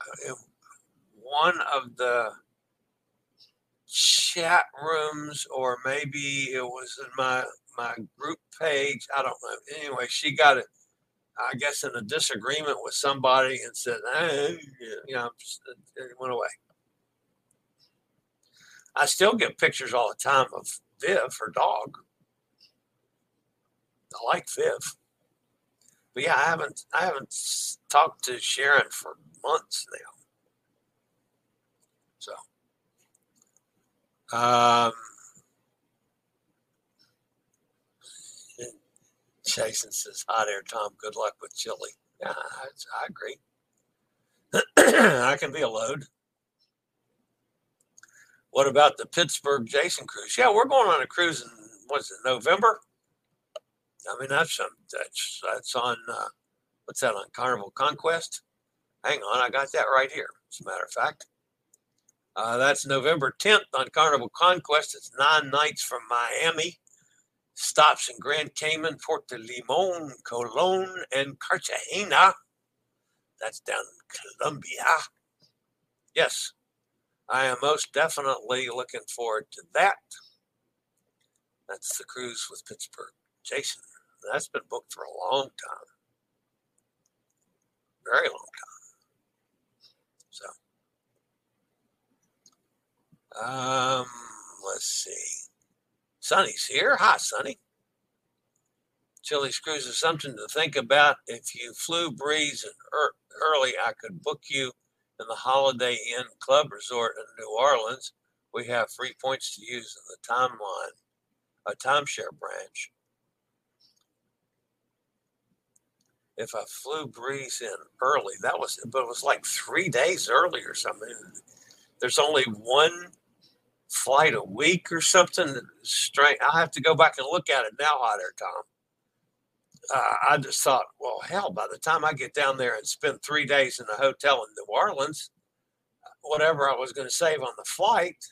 uh, one of the chat rooms or maybe it was in my my group page. I don't know. Anyway, she got it. I guess in a disagreement with somebody and said, eh, you know, it went away. I still get pictures all the time of Viv, her dog. I like Viv. But yeah, I haven't I haven't talked to Sharon for months now. So um Jason says, Hi there, Tom. Good luck with Chillie. Yeah, I, I agree. I can be a load. What about the Pittsburgh Jason cruise? Yeah, we're going on a cruise in what's it, November? I mean, that's um, that's that's on uh, what's that on Carnival Conquest? Hang on, I got that right here. As a matter of fact, uh, that's November 10th on Carnival Conquest. It's nine nights from Miami stops in Grand Cayman, Puerto Limon, Colon, and Cartagena. That's down in Colombia. Yes, I am most definitely looking forward to that. That's the cruise with Pittsburgh. Jason, that's been booked for a long time. Very long time. So, um, let's see. Sonny's here. Hi, Sonny. Chillie's Cruise is something to think about. If you flew Breeze and early, I could book you in the Holiday Inn Club Resort in New Orleans. We have free points to use in the timeline, a timeshare branch. If I flew Breeze in early, that was, but it was like three days early or something. There's only one flight a week or something. Strange. I'll have to go back and look at it now, hot air Tom. Uh, I just thought, well, hell, by the time I get down there and spend three days in a hotel in New Orleans, whatever I was going to save on the flight,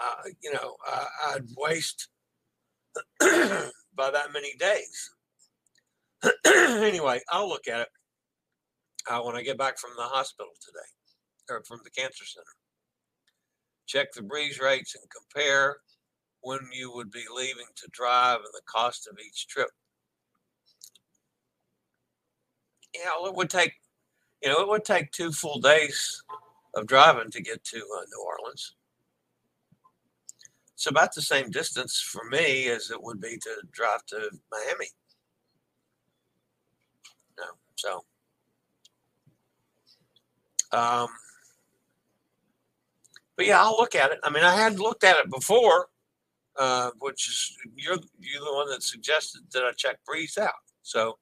uh, you know, uh, I'd waste by that many days. anyway, I'll look at it uh, when I get back from the hospital today or from the cancer center check the breeze rates and compare when you would be leaving to drive and the cost of each trip. You know, it would take, you know, it would take two full days of driving to get to uh, New Orleans. It's about the same distance for me as it would be to drive to Miami. No, so, um, but yeah, I'll look at it. I mean, I had looked at it before, uh, which is you're you're the one that suggested that I check Breeze out. So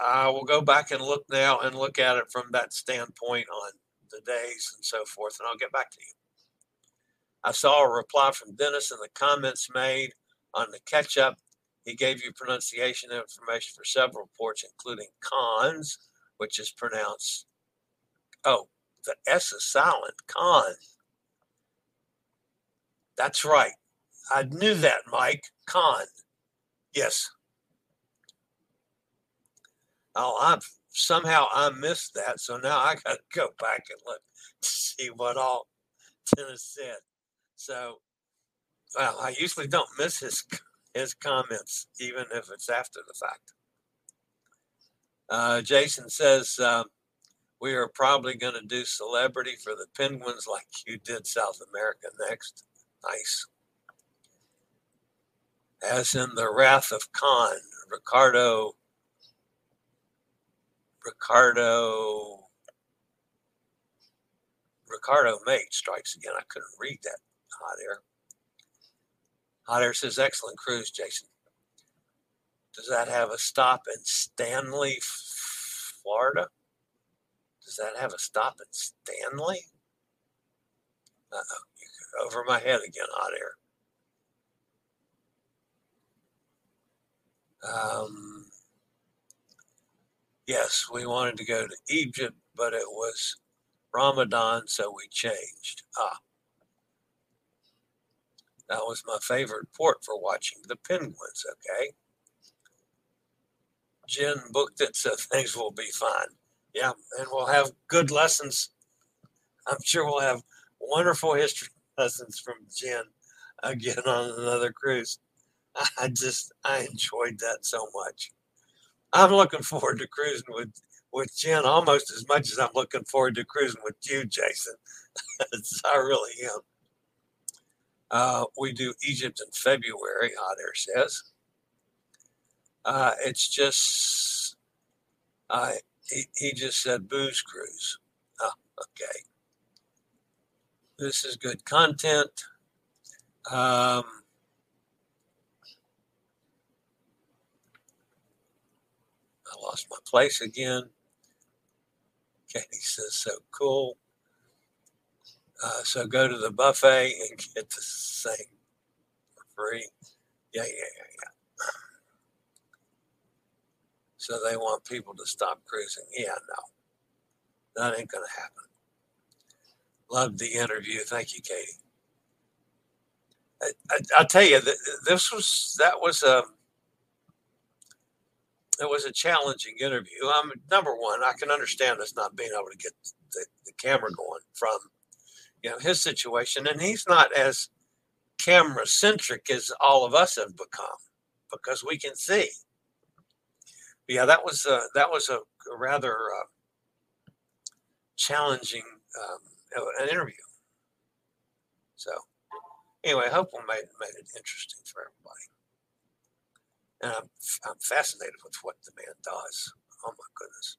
I will go back and look now and look at it from that standpoint on the days and so forth, and I'll get back to you. I saw a reply from Dennis in the comments made on the catch up. He gave you pronunciation information for several ports, including cons, which is pronounced oh the S is silent. Con. That's right. I knew that, Mike. Con. Yes. Oh, I'm somehow I missed that. So now I got to go back and look to see what all Dennis said. So, well, I usually don't miss his his comments, even if it's after the fact. Uh, Jason says, uh, we are probably going to do celebrity for the Penguins like you did South America next. Nice. As in the Wrath of Khan, Ricardo, Ricardo, Ricardo Mate strikes again. I couldn't read that. Hot air. Hot air says, excellent cruise, Jason. Does that have a stop in Stanley, Florida? Does that have a stop at Stanley? Uh-oh, over my head again, hot air. Um, yes, we wanted to go to Egypt, but it was Ramadan, so we changed. Ah, that was my favorite port for watching the penguins. Okay. Jen booked it, so things will be fine. Yeah, and we'll have good lessons I'm sure we'll have wonderful history lessons from Jen again on another cruise. I just I enjoyed that so much. I'm looking forward to cruising with with Jen almost as much as I'm looking forward to cruising with you, Jason. I really am. Uh, we do Egypt in February, Hot Air says. Uh, it's just, uh, he, he just said booze cruise. Oh, okay. This is good content. Um, I lost my place again. Katie says, so cool. Uh, so go to the buffet and get the same for free. Yeah, yeah, yeah, yeah. So they want people to stop cruising. Yeah, no, that ain't going to happen. Loved the interview. Thank you, Katie. I, will tell you that this was that was um, a it was a challenging interview. I mean, number one, I can understand us not being able to get the, the camera going from you know his situation, and he's not as camera centric as all of us have become because we can see. Yeah, that was a, that was a rather uh, challenging um, an interview. So anyway, I hope we made made it interesting for everybody. And I'm, I'm fascinated with what the man does. Oh my goodness.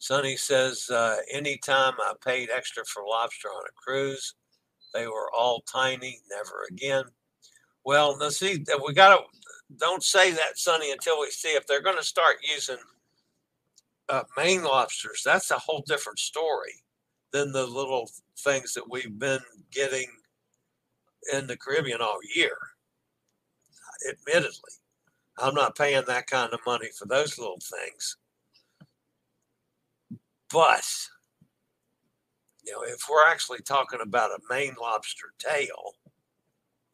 Sonny says, uh, anytime I paid extra for lobster on a cruise, they were all tiny, never again. Well, now see, we got to, don't say that, Sonny, until we see if they're going to start using uh, Maine lobsters. That's a whole different story than the little things that we've been getting in the Caribbean all year. Admittedly, I'm not paying that kind of money for those little things. But, you know, if we're actually talking about a Maine lobster tail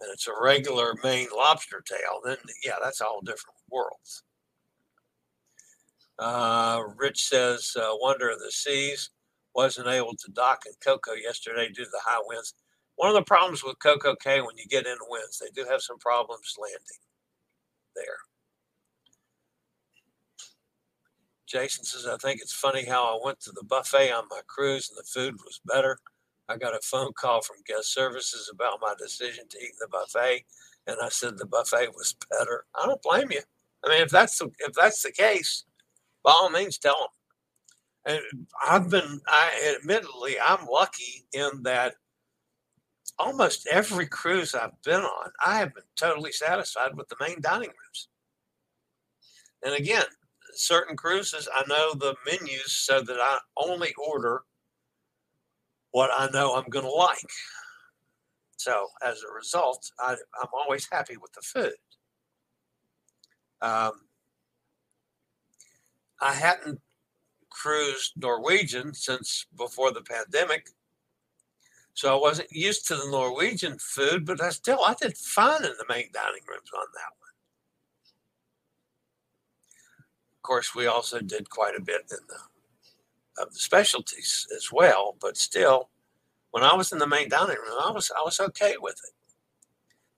and it's a regular Maine lobster tail, then yeah, that's all different worlds. Uh, Rich says, uh, Wonder of the Seas wasn't able to dock in Coco yesterday due to the high winds. One of the problems with Coco Cay when you get into winds, they do have some problems landing there. Jason says, I think it's funny how I went to the buffet on my cruise and the food was better. I got a phone call from guest services about my decision to eat in the buffet, and I said the buffet was better. I don't blame you. I mean, if that's the, if that's the case, by all means, tell them. And I've been, I admittedly, I'm lucky in that almost every cruise I've been on, I have been totally satisfied with the main dining rooms. And again, certain cruises, I know the menus so that I only order what I know I'm going to like. So as a result, I, am always happy with the food. Um, I hadn't cruised Norwegian since before the pandemic. So I wasn't used to the Norwegian food, but I still I did fine in the main dining rooms on that one. Of course, we also did quite a bit in the of the specialties as well, but still, when I was in the main dining room, I was I was okay with it.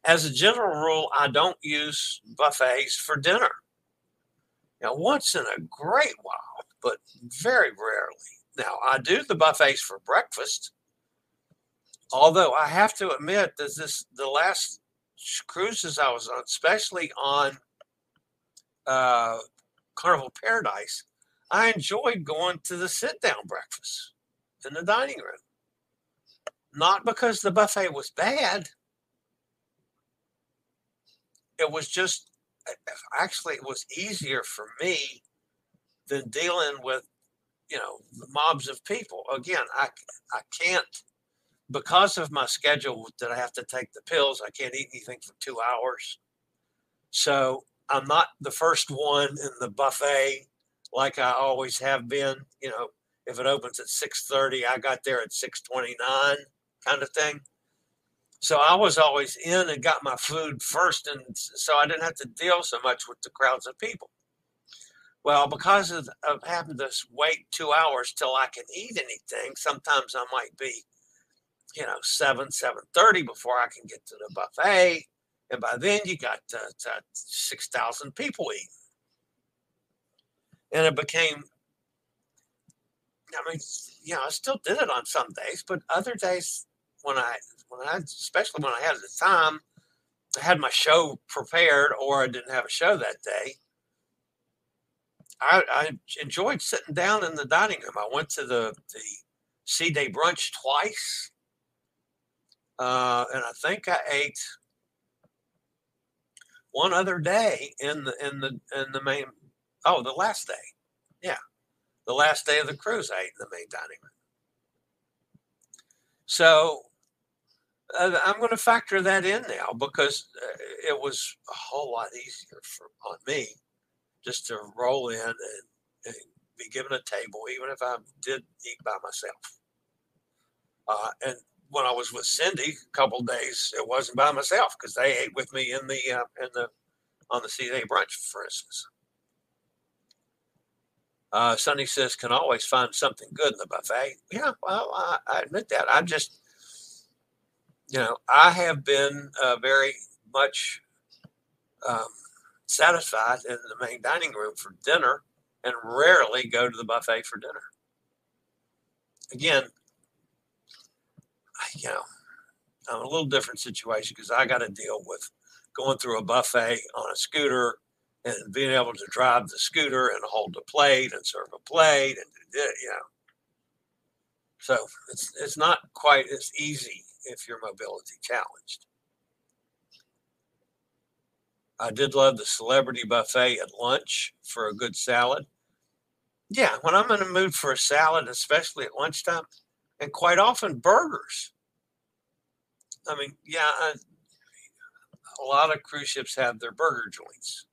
As a general rule, I don't use buffets for dinner. Now, once in a great while, but very rarely. Now, I do the buffets for breakfast. Although I have to admit that this the last cruises I was on, especially on uh, Carnival Paradise, I enjoyed going to the sit down breakfast in the dining room. Not because the buffet was bad. It was just actually it was easier for me than dealing with you know mobs of people again i i can't because of my schedule that i have to take the pills i can't eat anything for two hours so i'm not the first one in the buffet like i always have been you know if it opens at 6.30 i got there at 6.29 kind of thing so I was always in and got my food first, and so I didn't have to deal so much with the crowds of people. Well, because of, of having to wait two hours till I can eat anything, sometimes I might be, you know, seven, seven thirty before I can get to the buffet, and by then you got uh, six thousand people eating, and it became. I mean, you know, I still did it on some days, but other days when I when I especially when I had the time, I had my show prepared or I didn't have a show that day. I, I enjoyed sitting down in the dining room. I went to the the Sea Day brunch twice, uh, and I think I ate one other day in the in the in the main. Oh, the last day, yeah, the last day of the cruise, I ate in the main dining room. So uh, I'm going to factor that in now because uh, it was a whole lot easier for on me just to roll in and, and be given a table, even if I did eat by myself. Uh, and when I was with Cindy a couple days, it wasn't by myself because they ate with me in the uh, in the on the Sea Day brunch, for instance. Uh, Sonny says, can always find something good in the buffet. Yeah, well, I, I admit that. I just, you know, I have been uh, very much um, satisfied in the main dining room for dinner and rarely go to the buffet for dinner. Again, I, you know, I'm a little different situation because I got to deal with going through a buffet on a scooter and being able to drive the scooter and hold the plate and serve a plate and you know. So it's it's not quite as easy if you're mobility challenged. I did love the celebrity buffet at lunch for a good salad. Yeah, when I'm in a mood for a salad, especially at lunchtime, and quite often burgers. I mean, yeah, I, a lot of cruise ships have their burger joints.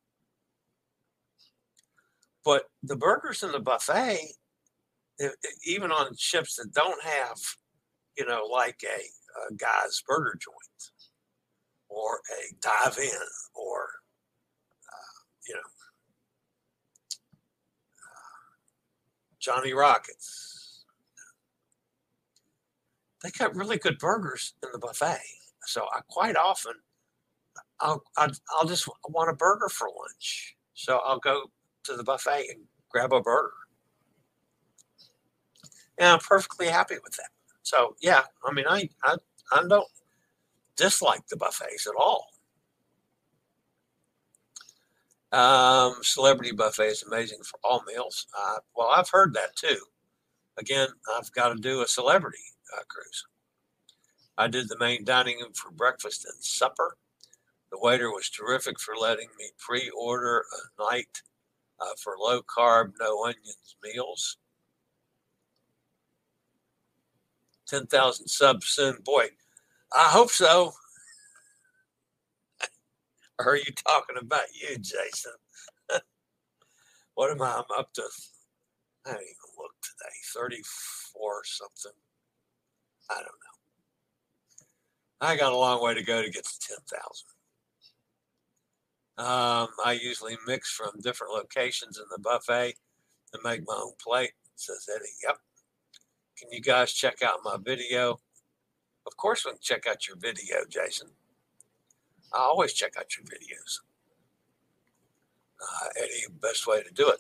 But the burgers in the buffet, even on ships that don't have, you know, like a, a guy's burger joint, or a dive in or, uh, you know, uh, Johnny Rockets. They got really good burgers in the buffet. So I quite often, I'll, I'll, I'll just want a burger for lunch. So I'll go to the buffet and grab a burger. And I'm perfectly happy with that. So yeah, I mean, I, I, I don't dislike the buffets at all. Um, celebrity buffet is amazing for all meals. Uh, well, I've heard that too. Again, I've got to do a celebrity uh, cruise. I did the main dining room for breakfast and supper. The waiter was terrific for letting me pre order a night uh, for low carb, no onions meals. 10,000 subs soon. Boy, I hope so. or are you talking about you, Jason? what am I? I'm up to, I didn't even look today, 34 something. I don't know. I got a long way to go to get to 10,000. Um, I usually mix from different locations in the buffet and make my own plate, says Eddie. Yep. Can you guys check out my video? Of course, we can check out your video, Jason. I always check out your videos. Uh, Eddie, best way to do it.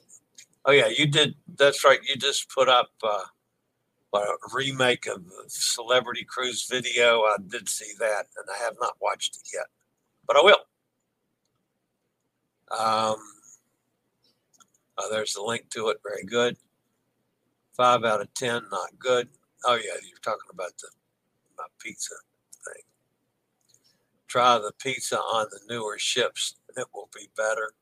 Oh yeah, you did. That's right. You just put up uh, a remake of Celebrity Cruise video. I did see that, and I have not watched it yet, but I will. Um, uh, there's a link to it. Very good. Five out of ten, not good. Oh yeah, you're talking about the my pizza thing. Try the pizza on the newer ships. It will be better.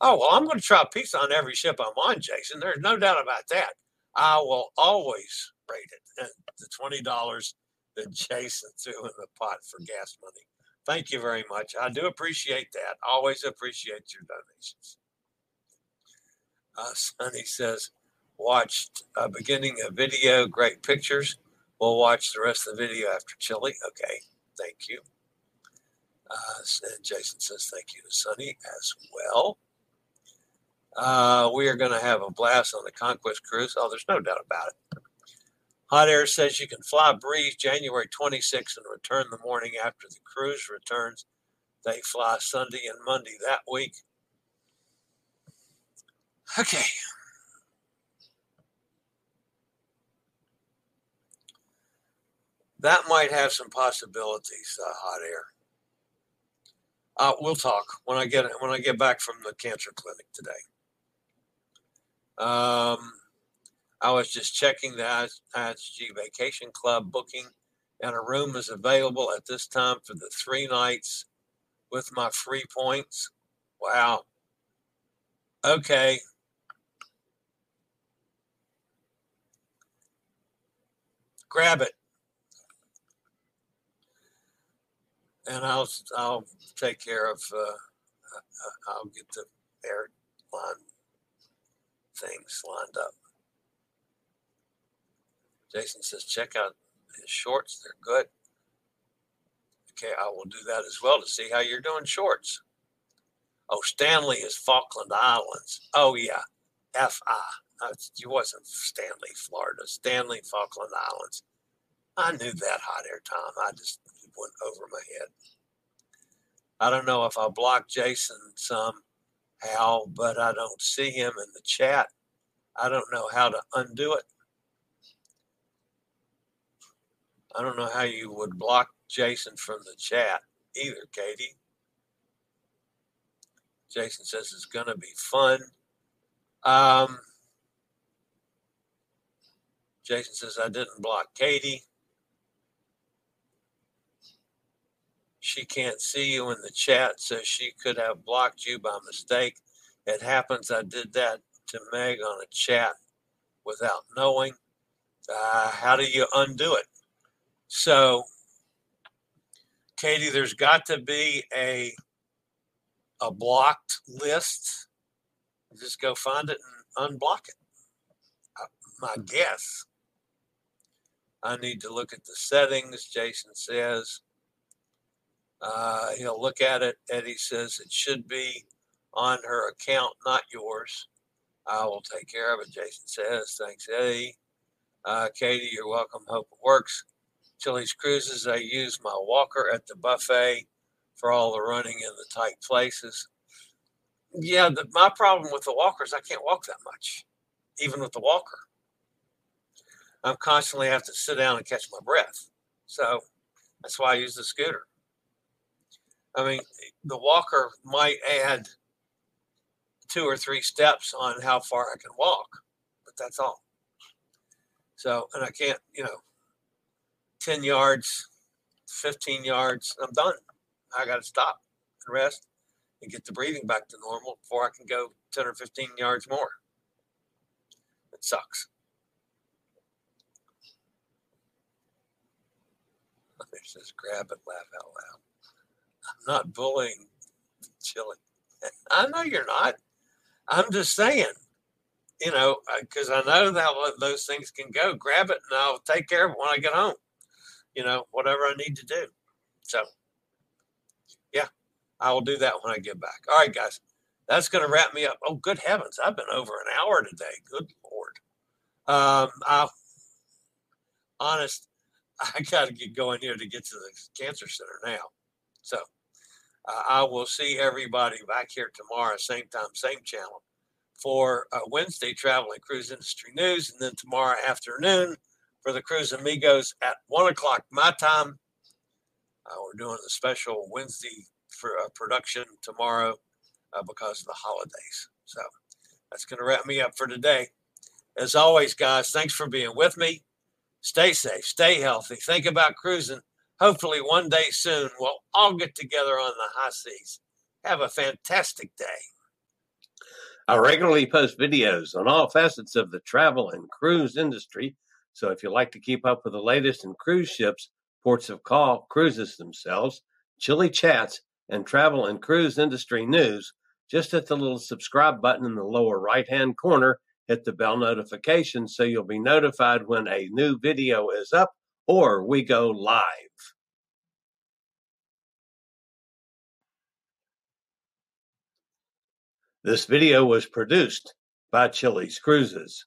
Oh, well, I'm going to try pizza on every ship I'm on, Jason. There's no doubt about that. I will always rate it. And the $20 that Jason threw in the pot for gas money. Thank you very much. I do appreciate that. Always appreciate your donations. Uh, Sonny says, watched uh, beginning a video, great pictures. We'll watch the rest of the video after Chillie. Okay, thank you. Uh, and Jason says thank you to Sonny as well. Uh, we are going to have a blast on the Conquest cruise. Oh, there's no doubt about it. Hot Air says you can fly Breeze January 26th and return the morning after the cruise returns. They fly Sunday and Monday that week. Okay. That might have some possibilities, uh, Hot Air. Uh, we'll talk when I get when I get back from the cancer clinic today. Um, I was just checking the IHG Vacation Club booking, and a room is available at this time for the three nights with my free points. Wow. Okay. Grab it. And I'll I'll take care of. Uh, I'll get the airline things lined up. Jason says, check out his shorts. They're good. Okay, I will do that as well to see how you're doing shorts. Oh, Stanley is Falkland Islands. Oh, yeah. F-I. You wasn't Stanley, Florida. Stanley, Falkland Islands. I knew that hot air Tom. I just went over my head. I don't know if I blocked Jason some how, but I don't see him in the chat. I don't know how to undo it. I don't know how you would block Jason from the chat either, Katie. Jason says it's going to be fun. Um, Jason says I didn't block Katie. She can't see you in the chat, so she could have blocked you by mistake. It happens. I did that to Meg on a chat without knowing. Uh, how do you undo it? So, Katie, there's got to be a a blocked list. Just go find it and unblock it. Uh, my guess. I need to look at the settings. Jason says uh, he'll look at it. Eddie says it should be on her account, not yours. I will take care of it. Jason says, thanks, Eddie. Uh, Katie, you're welcome. Hope it works. Chillie's Cruises, I use my walker at the buffet for all the running in the tight places. Yeah, the, my problem with the walker is I can't walk that much, even with the walker. I'm constantly have to sit down and catch my breath. So that's why I use the scooter. I mean, the walker might add two or three steps on how far I can walk, but that's all. So, and I can't, you know, 10 yards, 15 yards, I'm done. I got to stop and rest and get the breathing back to normal before I can go 10 or 15 yards more. It sucks. Says grab it, laugh out loud. I'm not bullying Chillie. I know you're not. I'm just saying, you know, uh, because I know how those things can go. Grab it and I'll take care of it when I get home you know, whatever I need to do. So, yeah, I will do that when I get back. All right, guys, that's going to wrap me up. Oh, good heavens, I've been over an hour today. Good lord. Um, I, honest, I got to get going here to get to the cancer center now. So, uh, I will see everybody back here tomorrow, same time, same channel, for uh, Wednesday Travel and Cruise Industry News, and then tomorrow afternoon for the Cruise Amigos at one o'clock my time. Uh, we're doing a special Wednesday for uh, production tomorrow uh, because of the holidays. So that's going to wrap me up for today. As always, guys, thanks for being with me. Stay safe, stay healthy. Think about cruising. Hopefully, one day soon, we'll all get together on the high seas. Have a fantastic day. I regularly post videos on all facets of the travel and cruise industry so if you like to keep up with the latest in cruise ships, ports of call, cruises themselves, Chillie chats, and travel and cruise industry news, just hit the little subscribe button in the lower right hand corner. Hit the bell notification so you'll be notified when a new video is up or we go live. This video was produced by Chillie's Cruises.